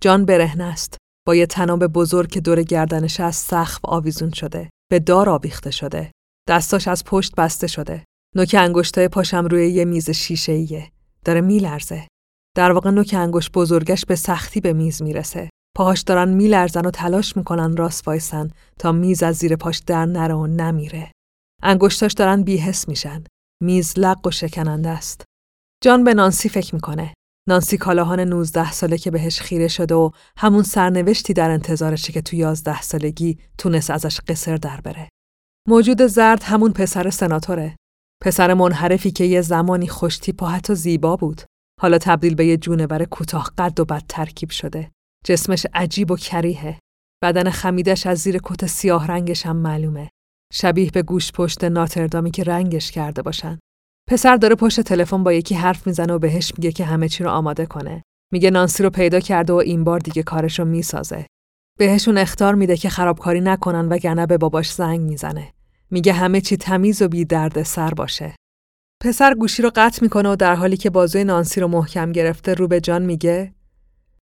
جان برهنه است. با یه تناب بزرگ که دور گردنش از سقف آویزون شده. به دار آویخته شده. دستاش از پشت بسته شده. نوک انگشتای پاشم روی یه میز شیشه ایه. داره میلرزه. در واقع نوک انگشت بزرگش به سختی به میز می‌رسه. پاهاش دارن میلرزن و تلاش می‌کنن راست وایسن تا میز از زیر پاش در نره و نمیره. انگشتاش دارن بیهس میشن. میز لق و شکننده است. جان به نانسی فکر می‌کنه. نانسی کالاهان 19 ساله که بهش خیره شده و همون سرنوشتی در انتظارشه که تو 11 سالگی تونست ازش قصر در بره. موجود زرد همون پسر سناتوره. پسر منحرفی که یه زمانی خوشتیپ و حتی زیبا بود. حالا تبدیل به یه جونور کوتاه قد و بد ترکیب شده. جسمش عجیب و کریهه. بدن خمیدش از زیر کت سیاه رنگش هم معلومه. شبیه به گوش پشت ناتردامی که رنگش کرده باشن. پسر داره پشت تلفن با یکی حرف می‌زنه و بهش میگه که همه چی رو آماده کنه. میگه نانسی رو پیدا کرده و این بار دیگه کارش رو می‌سازه. بهشون اختار میده که خرابکاری نکنن و گنه به باباش زنگ می‌زنه. میگه همه چی تمیز و بی درد سر باشه. پسر گوشی رو قطع می‌کنه و در حالی که بازوی نانسی رو محکم گرفته رو به جان میگه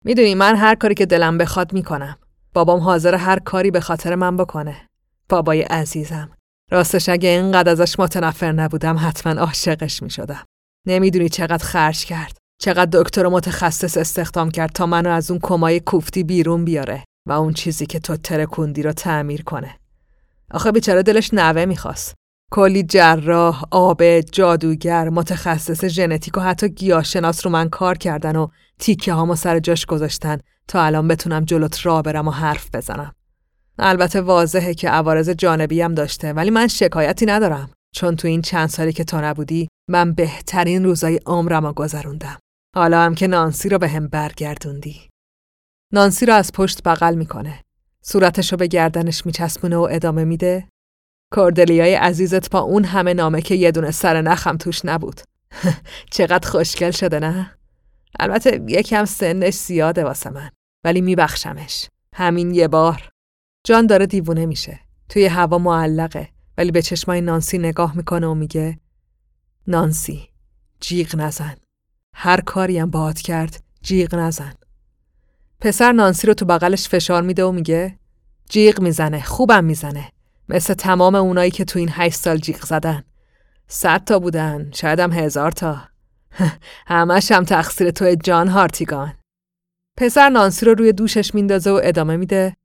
می‌دونی من هر کاری که دلم بخواد می‌کنم. بابام حاضر هر کاری به خاطر من بکنه. بابای عزیزم. راستش اگه اینقدر ازش متنفر نبودم حتما عاشقش می‌شدم. نمی‌دونی چقدر خرج کرد. چقدر دکتر متخصص استخدام کرد تا منو از اون کمای کوفتی بیرون بیاره و اون چیزی که تو ترکوندی رو تعمیر کنه. آخه بیچاره دلش نوه می‌خواست. کلی جراح، آب، جادوگر، متخصص ژنتیک و حتی گیاهشناس رو من کار کردن و تیکه هامو سر جاش گذاشتن تا الان بتونم جلوت را برم و حرف بزنم. البته واضحه که عوارض جانبی هم داشته ولی من شکایتی ندارم چون تو این چند سالی که تو نبودی من بهترین روزای عمرم رو گذروندم. حالا هم که نانسی رو به هم برگردوندی. نانسی رو از پشت بغل می‌کنه. صورتش رو به گردنش میچسبونه و ادامه میده. کردلیای عزیزت با اون همه نامه که یه دونه سر نخم توش نبود. چقدر خوشگل شده نه؟ البته یکم سنش زیاده واسه من. ولی میبخشمش. همین یه بار. جان داره دیوونه میشه. توی هوا معلقه. ولی به چشمای نانسی نگاه می‌کنه و میگه نانسی جیغ نزن. هر کاری هم باهات کرد جیغ نزن. پسر نانسی رو تو بغلش فشار میده و میگه جیغ می‌زنه خوبم می‌زنه مثل تمام اونایی که تو این هشت سال جیغ زدن صد تا بودن شاید هم هزار تا همش هم تقصیر تو جان هارتیگان پسر نانسی رو روی دوشش میندازه و ادامه میده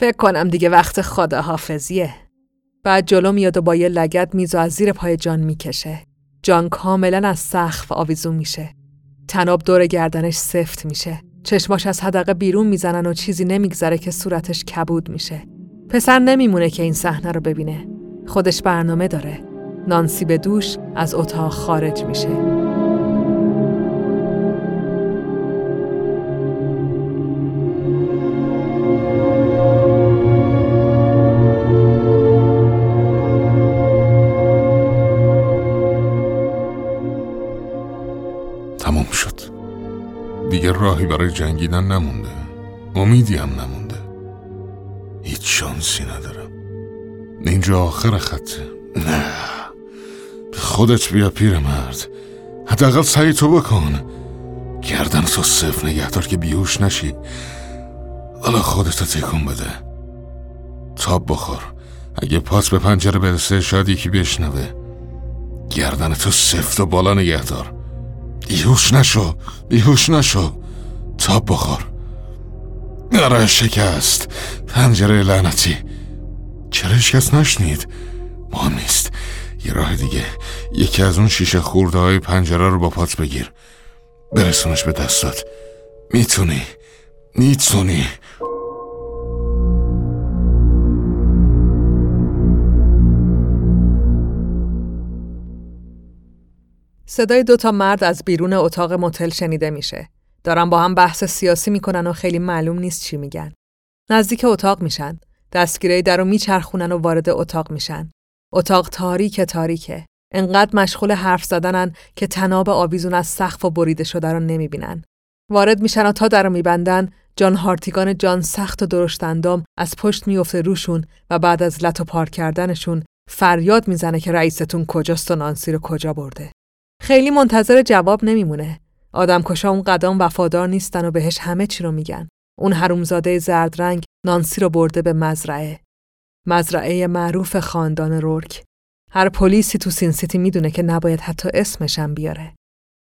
فکر کنم دیگه وقت حافظیه بعد جلو میاد و با یه لگت میز و از زیر پای جان می‌کشه جان کاملا از سقف آویزون میشه تناب دور گردنش سفت میشه چشماش از حدقه بیرون می‌زنن و چیزی نمیگذره که صورتش کبود میشه. پسر نمیمونه که این صحنه رو ببینه. خودش برنامه داره. نانسی به دوش از اتاق خارج میشه. راهی برای جنگیدن نمونده. امیدی هم نمونده. هیچ شانسی ندارم. اینجا آخر خطه نه. خودت بیا مرد. حداقل سعی تو بکن. گردن تو صف نگهدار که بیهوش نشی. حالا خودتو تکون بده. تاب بخور. اگه پاس به پنجره برسه شاید یکی بشنوه. گردن تو سفت و بالا نگهدار. بیهوش نشو. بیهوش نشو. تا بخور. آره شکست. پنجره لعنتی. چرا کس نشنید؟ مهم نیست. یه راه دیگه. یکی از اون شیشه خورده های پنجره رو با پات بگیر. برسونش به دستات. می‌تونی. می‌تونی. صدای دوتا مرد از بیرون اتاق متل شنیده میشه. دارن با هم بحث سیاسی می‌کنن و خیلی معلوم نیست چی میگن. نزدیک اتاق میشن. دستگیره در رو میچرخونن و وارد اتاق میشن. اتاق تاریک تاریکه. انقدر مشغول حرف زدنن که تناب آویزون از سقف و بریده شده رو نمی‌بینن. وارد میشن و تا در میبندن جان هارتیگان جان سخت و درشتندام از پشت میفته روشون و بعد از لط و پار کردنشون فریاد می‌زنه که رئیستون کجاست و نانسی رو کجا برده. خیلی منتظر جواب نمیمونه. آدم کشا اون قدام وفادار نیستن و بهش همه چی رو میگن. اون حرومزاده زرد رنگ نانسی رو برده به مزرعه. مزرعه معروف خاندان رورک. هر پلیسی تو سین سیتی می‌دونه که نباید حتی اسمشم بیاره.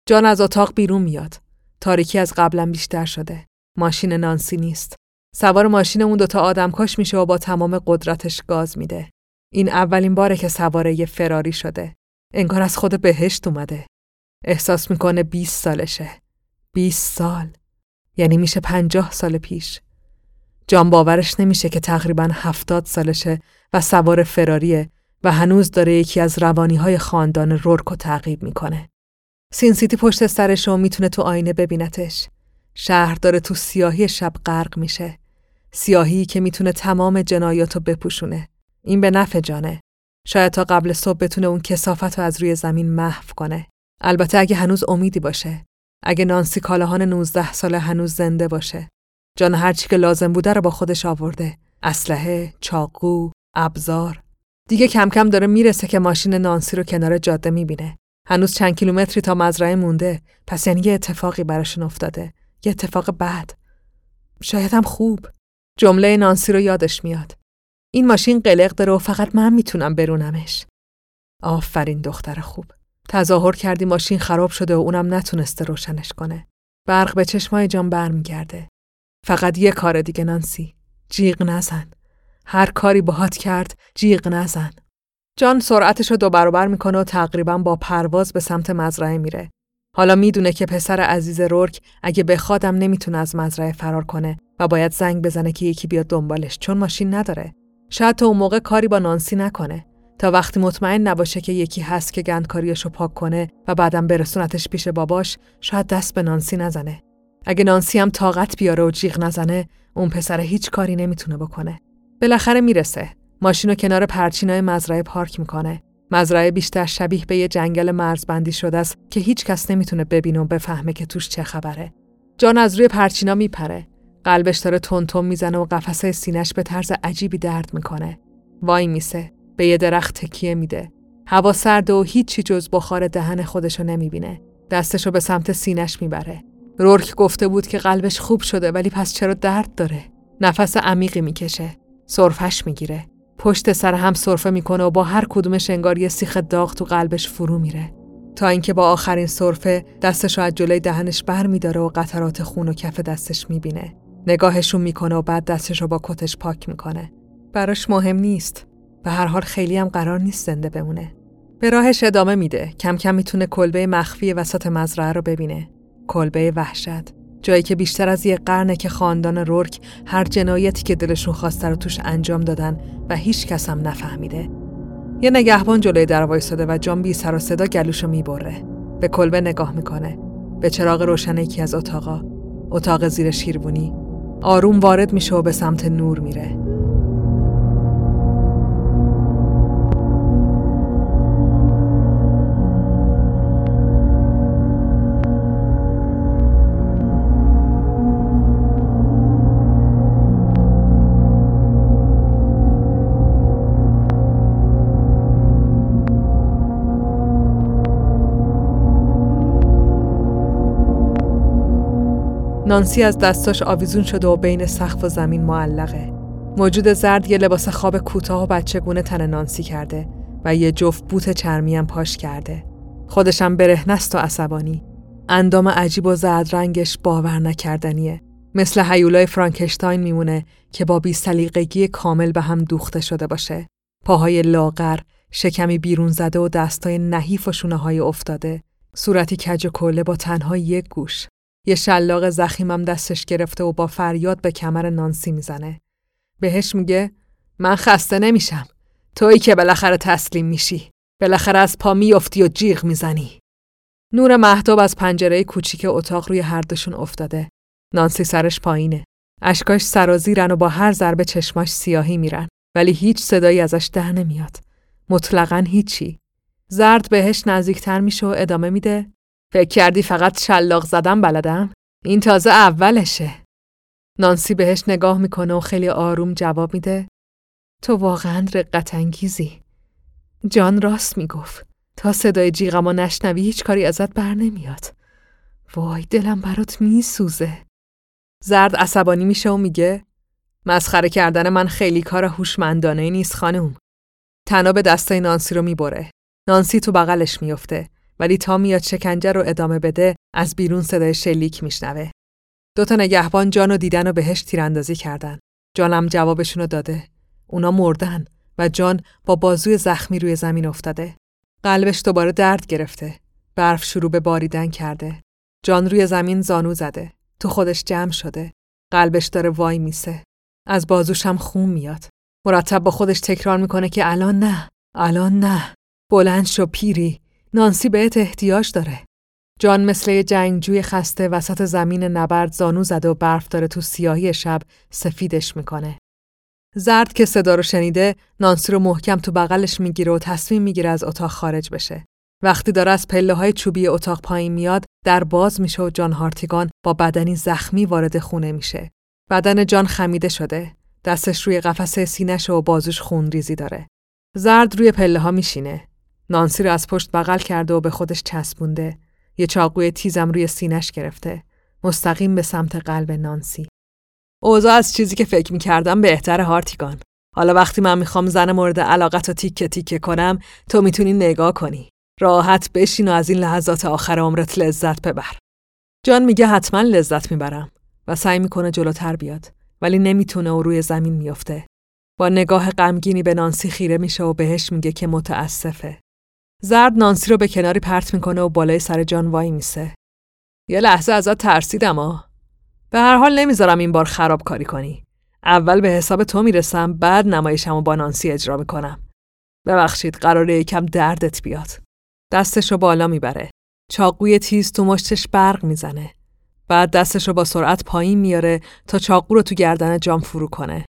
جان از اتاق بیرون میاد. تاریکی از قبلا بیشتر شده. ماشین نانسی نیست. سوار ماشین اون دوتا آدم کش میشه و با تمام قدرتش گاز میده. این اولین باره که سواره یه فراری شده. انگار از خود بهشت اومده. احساس می‌کنه 20 سالشه. 20 سال. یعنی میشه پنجاه سال پیش. جان باورش نمیشه که تقریبا هفتاد سالشه و سوار فراریه و هنوز داره یکی از روانی های خاندان رورکو تعقیب می‌کنه. سین سیتی پشت سرش و می‌تونه تو آینه ببینتش. شهر داره تو سیاهی شب غرق میشه. سیاهی که می‌تونه تمام جنایاتو بپوشونه. این به نفع جانه. شاید تا قبل صبح بتونه اون کسافت رو از روی زمین محو کنه. البته اگه هنوز امیدی باشه. اگه نانسی کالاهان 19 ساله هنوز زنده باشه. جان هرچی که لازم بوده رو با خودش آورده. اسلحه، چاقو، ابزار. دیگه کم کم داره می‌رسه که ماشین نانسی رو کنار جاده می‌بینه. هنوز چند کیلومتری تا مزرعه مونده. پس یعنی یه اتفاقی براشون افتاده. یه اتفاق بد. شاید هم خوب. جمله نانسی رو یادش میاد. این ماشین قلق داره و فقط من می‌تونم برونمش. آفرین دختر خوب. تظاهر کردی ماشین خراب شده و اونم نتونسته روشنش کنه. برق به چشمای جان برمیگرده. فقط یه کار دیگه نانسی. جیغ نزن. هر کاری باهات کرد جیغ نزن. جان سرعتش رو دو برابر می‌کنه و تقریبا با پرواز به سمت مزرعه میره. حالا می‌دونه که پسر عزیز رورک اگه بخوادم نمی‌تونه از مزرعه فرار کنه و باید زنگ بزنه که یکی بیاد دنبالش چون ماشین نداره. شاید تا اون موقع کاری با نانسی نکنه تا وقتی مطمئن نباشه که یکی هست که گندکاریشو پاک کنه و بعدم برسونتش پیش باباش شاید دست به نانسی نزنه. اگه نانسی هم طاقت بیاره و جیغ نزنه اون پسر هیچ کاری نمی‌تونه بکنه. بالاخره می‌رسه. ماشین کنار پرچینای مزرعه پارک می‌کنه. مزرعه بیشتر شبیه به یه جنگل مرزبندی شده است که هیچ کس نمی‌تونه ببینه و بفهمه که توش چه خبره. جان از روی پرچینا میپره. قلبش داره تون می‌زنه و قفسه سینش به طرز عجیبی درد می‌کنه. وای میسه. به یه درخت تکیه میده. هوا سرد و هیچی جز بخار دهن خودشو نمی‌بینه. دستشو به سمت سینش می‌بره. رورک گفته بود که قلبش خوب شده ولی پس چرا درد داره؟ نفس عمیقی می‌کشه. سرفش می‌گیره. پشت سر هم سرفه می‌کنه و با هر کدومش انگار یه سیخ داغ تو قلبش فرو میره. تا اینکه با آخرین سرفه دستش از جلوی دهنش بر میداره و قطرات خون و کف دستش می‌بینه. نگاهشون می‌کنه و بعد دستش رو با کتش پاک می‌کنه. براش مهم نیست. به هر حال خیلی هم قرار نیست زنده بمونه. به راهش ادامه میده. کم کم می‌تونه کلبه مخفی وسط مزرعه رو ببینه. کلبه وحشت. جایی که بیشتر از یک قرنه که خاندان رورک هر جنایتی که دلشون خواسته رو توش انجام دادن و هیچ کس هم نفهمیده. یه نگهبان جلوی در وایساده و جان بی سر و صدا گلوشو می‌بره. به کلبه نگاه می‌کنه. به چراغ روشن یکی از اتاقا. اتاق زیر شیروانی. آروم وارد میشه و به سمت نور میره. نانسی از دستاش آویزون شده و بین سقف و زمین معلقه. موجود زرد یه لباس خواب کوتاه و بچگونه تن نانسی کرده و یه جفت بوت چرمی هم پاش کرده. خودشم برهنست و عصبانی. اندام عجیب و زرد رنگش باور نکردنیه. مثل حیولای فرانکشتاین میمونه که با بیسلیقگی کامل به هم دوخته شده باشه. پاهای لاغر، شکمی بیرون زده و دستای نحیف و شونه های افتاده. صورتی کج و کله با تنها یک گوش. یه شلاق زخیمم دستش گرفته و با فریاد به کمر نانسی می‌زنه. بهش میگه من خسته نمیشم. تویی که بالاخره تسلیم میشی. بالاخره از پا میافتی و جیغ می‌زنی. نور محتاب از پنجره کوچیک اتاق روی هر دوشون افتاده. نانسی سرش پایینه. اشکاش سرازیرن و با هر ضربه چشماش سیاهی میرن. ولی هیچ صدایی ازش ده نمیاد. مطلقا هیچی. زرد بهش نزدیکتر میشه و ادامه میده. فکر کردی فقط شلاق زدن بلدم؟ این تازه اولشه. نانسی بهش نگاه می‌کنه و خیلی آروم جواب میده. تو واقعا رقت انگیزی. جان راست می‌گفت. تا صدای جیغمو نشنوی هیچ کاری ازت بر نمیاد. وای دلم برات میسوزه. زرد عصبانی میشه و میگه مسخره کردن من خیلی کار هوشمندانه نیست خانم. تناب دستای نانسی رو می‌بره. نانسی تو بغلش میفته. ولی تا میاد شکنجه رو ادامه بده از بیرون صدای شلیک میشنوه. دوتا نگهبان جان و دیدن و بهش تیراندازی کردن. جانم جوابشونو داده. اونا مردن و جان با بازوی زخمی روی زمین افتاده. قلبش دوباره درد گرفته. برف شروع به باریدن کرده. جان روی زمین زانو زده. تو خودش جمع شده. قلبش داره وای میسه. از بازوش هم خون میاد. مرتب با خودش تکرار می‌کنه که الان نه. الان نه. بلند شو پیری. نانسی بهت احتیاج داره. جان مثل یه جنگجوی خسته وسط زمین نبرد زانو زده و برف داره تو سیاهی شب سفیدش می‌کنه. زرد که صدا رو شنیده نانسی رو محکم تو بغلش می‌گیره و تصمیم می‌گیره از اتاق خارج بشه. وقتی داره از پله های چوبی اتاق پایین میاد در باز میشه و جان هارتیگان با بدنی زخمی وارد خونه میشه. بدن جان خمیده شده. دستش روی قفسه سینش و بازوش خون ریزی داره. زرد روی پله ها میشینه. نانسی رو از پشت بغل کرده و به خودش چسبونده. یه چاقوی تیزم روی سینش گرفته. مستقیم به سمت قلب نانسی. اوضاع از چیزی که فکر می‌کردم بهتر هارتیگان. حالا وقتی من می‌خوام زن مورد علاقت رو تیکه تیکه کنم تو می‌تونی نگاه کنی. راحت بشین و از این لحظات آخر عمرت لذت ببر. جان میگه حتما لذت می‌برم و سعی می‌کنه جلوتر بیاد ولی نمی‌تونه و روی زمین میافته. با نگاه غمگینی به نانسی خیره میشه و بهش میگه که متاسفه. زرد نانسی رو به کناری پرت می‌کنه و بالای سر جان وای میسه. یه لحظه ازت ترسیدم ها. به هر حال نمی‌ذارم این بار خراب کاری کنی. اول به حساب تو می‌رسم بعد نمایشمو با نانسی اجرا می‌کنم. ببخشید قراره یکم دردت بیاد. دستشو بالا می‌بره. چاقوی تیز تو مشتش برق می‌زنه. بعد دستشو با سرعت پایین میاره تا چاقو رو تو گردن جام فرو کنه.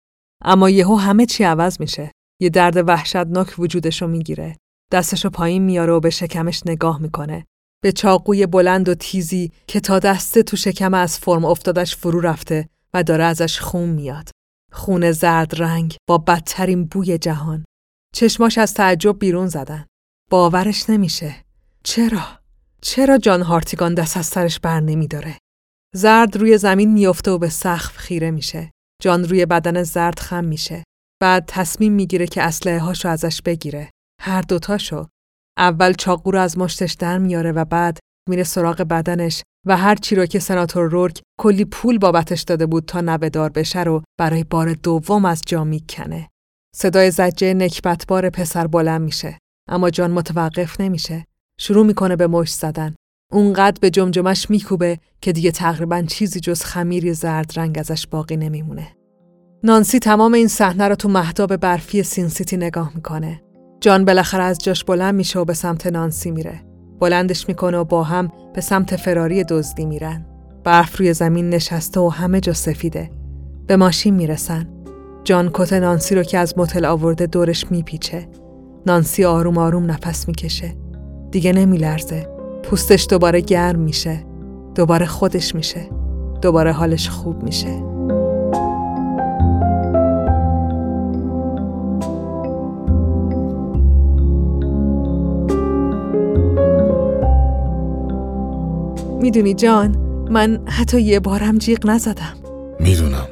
اما یهو همه چی عوض میشه. یه درد وحشتناک وجودشو می‌گیره. دستشو پایین میاره و به شکمش نگاه می‌کنه. به چاقوی بلند و تیزی که تا دسته تو شکم از فرم افتادش فرو رفته و داره ازش خون میاد. خون زرد رنگ با بدترین بوی جهان. چشماش از تعجب بیرون زدن. باورش نمیشه. چرا؟ چرا جان هارتیگان دست از سرش بر نمی داره؟ زرد روی زمین میافته و به سقف خیره میشه. جان روی بدن زرد خم میشه. بعد تصمیم می‌گیره که اسلحه هاشو ازش بگیره. هر دوتاشو. اول چاقو رو از مشتش در میاره و بعد میره سراغ بدنش و هر چی رو که سناتور رورک کلی پول بابتش داده بود تا نبدار بشه رو برای بار دوم از جا می‌کنه. صدای زجه نکبتبار پسر بلند میشه. اما جان متوقف نمیشه. شروع می‌کنه به مشت زدن. اونقدر به جمجمش میکوبه که دیگه تقریبا چیزی جز خمیری زرد رنگ ازش باقی نمیمونه. نانسی تمام این صحنه رو تو مهداب برفی سین سیتی نگاه می‌کنه. جان بالاخره از جاش بلند میشه و به سمت نانسی میره. بلندش می‌کنه و با هم به سمت فراری دزدی میرن. برف روی زمین نشسته و همه جا سفیده. به ماشین می‌رسن. جان کت نانسی رو که از متل آورده دورش میپیچه. نانسی آروم آروم نفس می‌کشه. دیگه نمیلرزه. پوستش دوباره گرم میشه. دوباره خودش میشه. دوباره حالش خوب میشه. می‌دونی جان من حتی یه بارم جیغ نزدم. می‌دونم.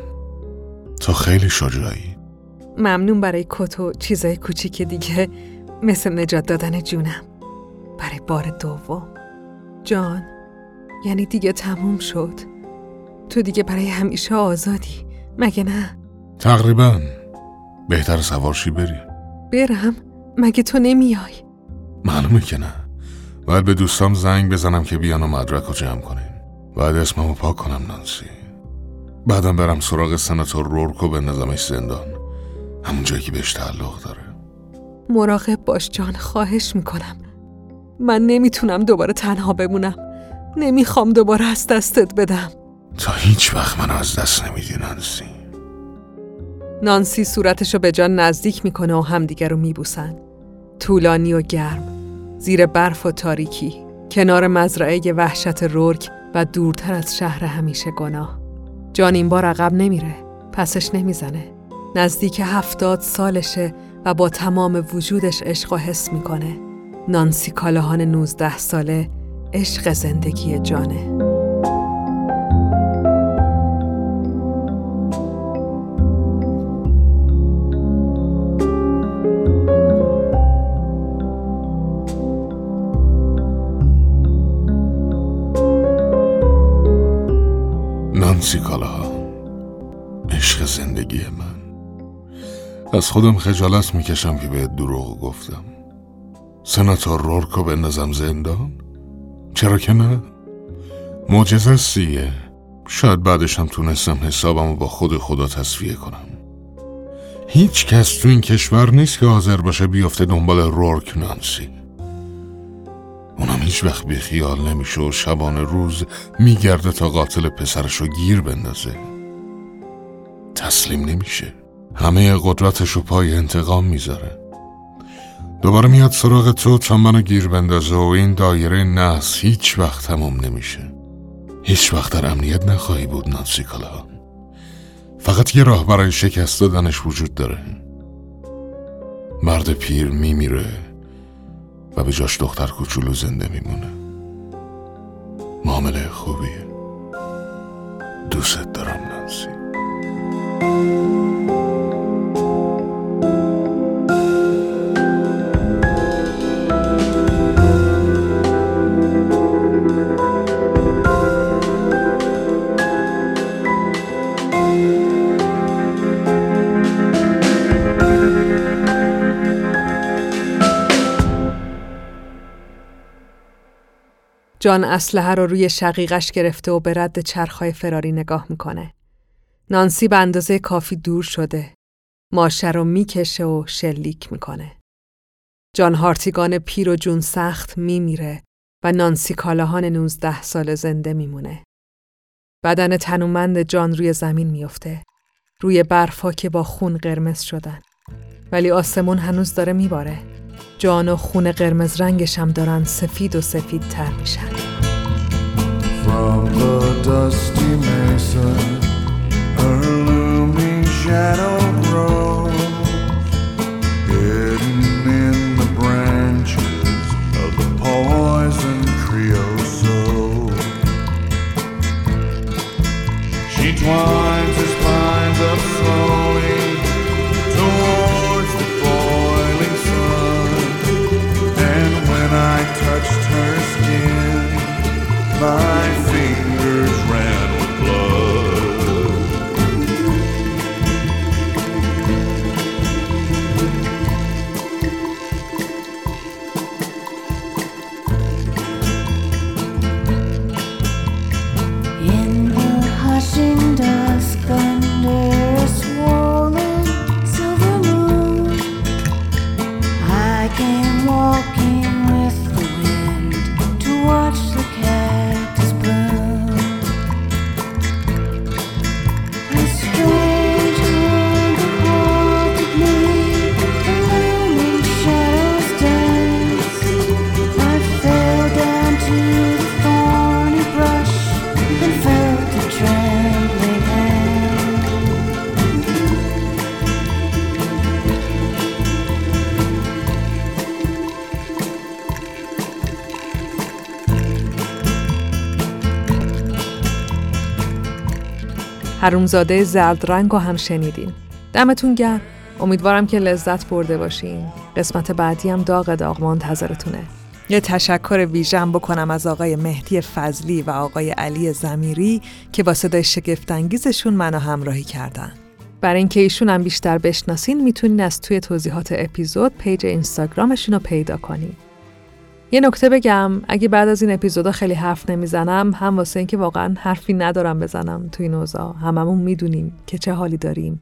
تو خیلی شجاعی. ممنون برای کت و چیزای کوچیک دیگه. مثل نجات دادن جونم. برای بار دوم. جان یعنی دیگه تموم شد. تو دیگه برای همیشه آزادی. مگه نه؟ تقریبا. بهتر سوارشی بری. برم. مگه تو نمیای؟ معلومه که نه. باید به دوستام زنگ بزنم که بیان و مدرک رو جمع کنیم. بعد اسممو پاک کنم نانسی. بعدم برم سراغ سناتور رورکو به نظامش زندان. همون جایی که بهش تعلق داره. مراقب باش جان خواهش می‌کنم. من نمی‌تونم دوباره تنها بمونم. نمی‌خوام دوباره از دستت بدم. تا هیچ وقت منو از دست نمیدی نانسی. نانسی صورتشو به جان نزدیک می‌کنه و همدیگه رو میبوسن. طولانی و گرم. زیر برف و تاریکی کنار مزرعه وحشت رورک و دورتر از شهر همیشه گناه. جان این بار عقب نمیره پسش نمی‌زنه. نزدیک هفتاد سالشه و با تمام وجودش عشق و حس می‌کنه. نانسی کالاهان نوزده ساله عشق زندگی جانه. نانسی کالا عشق زندگی من. از خودم خجالت می‌کشم که بهت دروغ گفتم. سناتور رورکو بندازم زندان؟ چرا که نه؟ معجزه سیه شاید بعدش هم تونستم حسابمو با خود خدا تصفیه کنم. هیچ کس تو این کشور نیست که حاضر باشه بیفته دنبال رورک نانسی. اونم هیچ وقت بی خیال نمیشه و شبانه روز میگرده تا قاتل پسرشو گیر بندازه. تسلیم نمیشه. همه قدرتش رو پای انتقام می‌ذاره. دوباره میاد سراغ تو تا منو گیر بندازه و این دایره نحس هیچ وقت تموم نمیشه. هیچ وقت در امنیت نخواهی بود نانسی کالاهان. فقط یه راه برای شکست دادنش وجود داره. مرد پیر میمیره. و به جاش دختر کوچولو زنده میمونه. معامله خوبیه. دوست دارم نانسی. جان اسلحه رو روی شقیقش گرفته و به رد چرخهای فراری نگاه می‌کنه. نانسی به اندازه کافی دور شده. ماشه رو می‌کشه و شلیک می‌کنه. جان هارتیگان پیر و جون سخت میمیره و نانسی کالاهان 19 سال زنده میمونه. بدن تنومند جان روی زمین میفته. روی برفا که با خون قرمز شدن. ولی آسمون هنوز داره میباره. جان و خون قرمز رنگش هم دارن سفید و سفید تر میشن my حرومزاده زرد رنگ رو هم شنیدین. دمتون گرم. امیدوارم که لذت برده باشین. قسمت بعدی هم داغ داغ منتظرتونه. یه تشکر ویژم بکنم از آقای مهدی فضلی و آقای علی زمیری که با صدای شگفتانگیزشون منو همراهی کردن. برای اینکه ایشون هم بیشتر بشناسین می‌تونین از توی توضیحات اپیزود پیج اینستاگرامشون رو پیدا کنین. یه نکته بگم اگه بعد از این اپیزودا خیلی حرف نمی‌زنم هم واسه اینکه واقعا حرفی ندارم بزنم توی این اوضاع. هممون می‌دونیم که چه حالی داریم.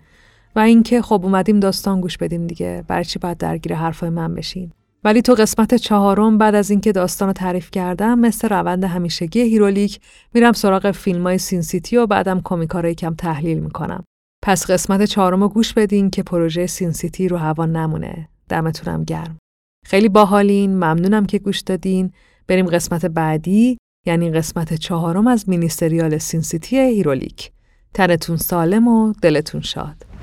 و اینکه خب اومدیم داستان گوش بدیم دیگه برای چی باید درگیر حرفای من بشین ولی تو قسمت چهارم بعد از اینکه داستان رو تعریف کردم مثل روند همیشگی هیرولیک میرم سراغ فیلم های سین سیتی و بعدم کمیکا رو یکم تحلیل می‌کنم. پس قسمت چهارم رو گوش بدین که پروژه سین سیتی رو هوا نمونه. دمتونم گرم. خیلی باحالین ممنونم که گوش دادین. بریم قسمت بعدی یعنی قسمت چهارم از مینی سریال سین سیتی هیرولیک. تنتون سالم و دلتون شاد.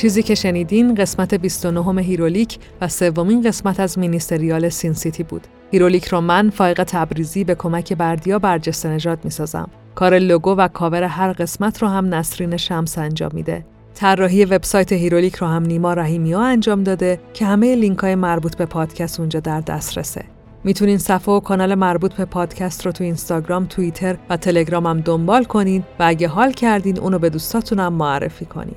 چیزی که شنیدین قسمت 29 هیرولیک و سومین قسمت از مینی سریال سین سیتی بود. هیرولیک رو من فائق تبریزی به کمک بردیا برجسته نژاد می‌سازم. کار لوگو و کاور هر قسمت رو هم نسرین شمس انجام میده. طراحی وبسایت هیرولیک رو هم نیما رحیمیا انجام داده که همه لینک های مربوط به پادکست اونجا در دسترسه. می‌تونین صفحه و کانال مربوط به پادکست رو تو اینستاگرام، توییتر و تلگرام هم دنبال کنین و اگه حال کردین اونو به دوستاتون هم معرفی کنین.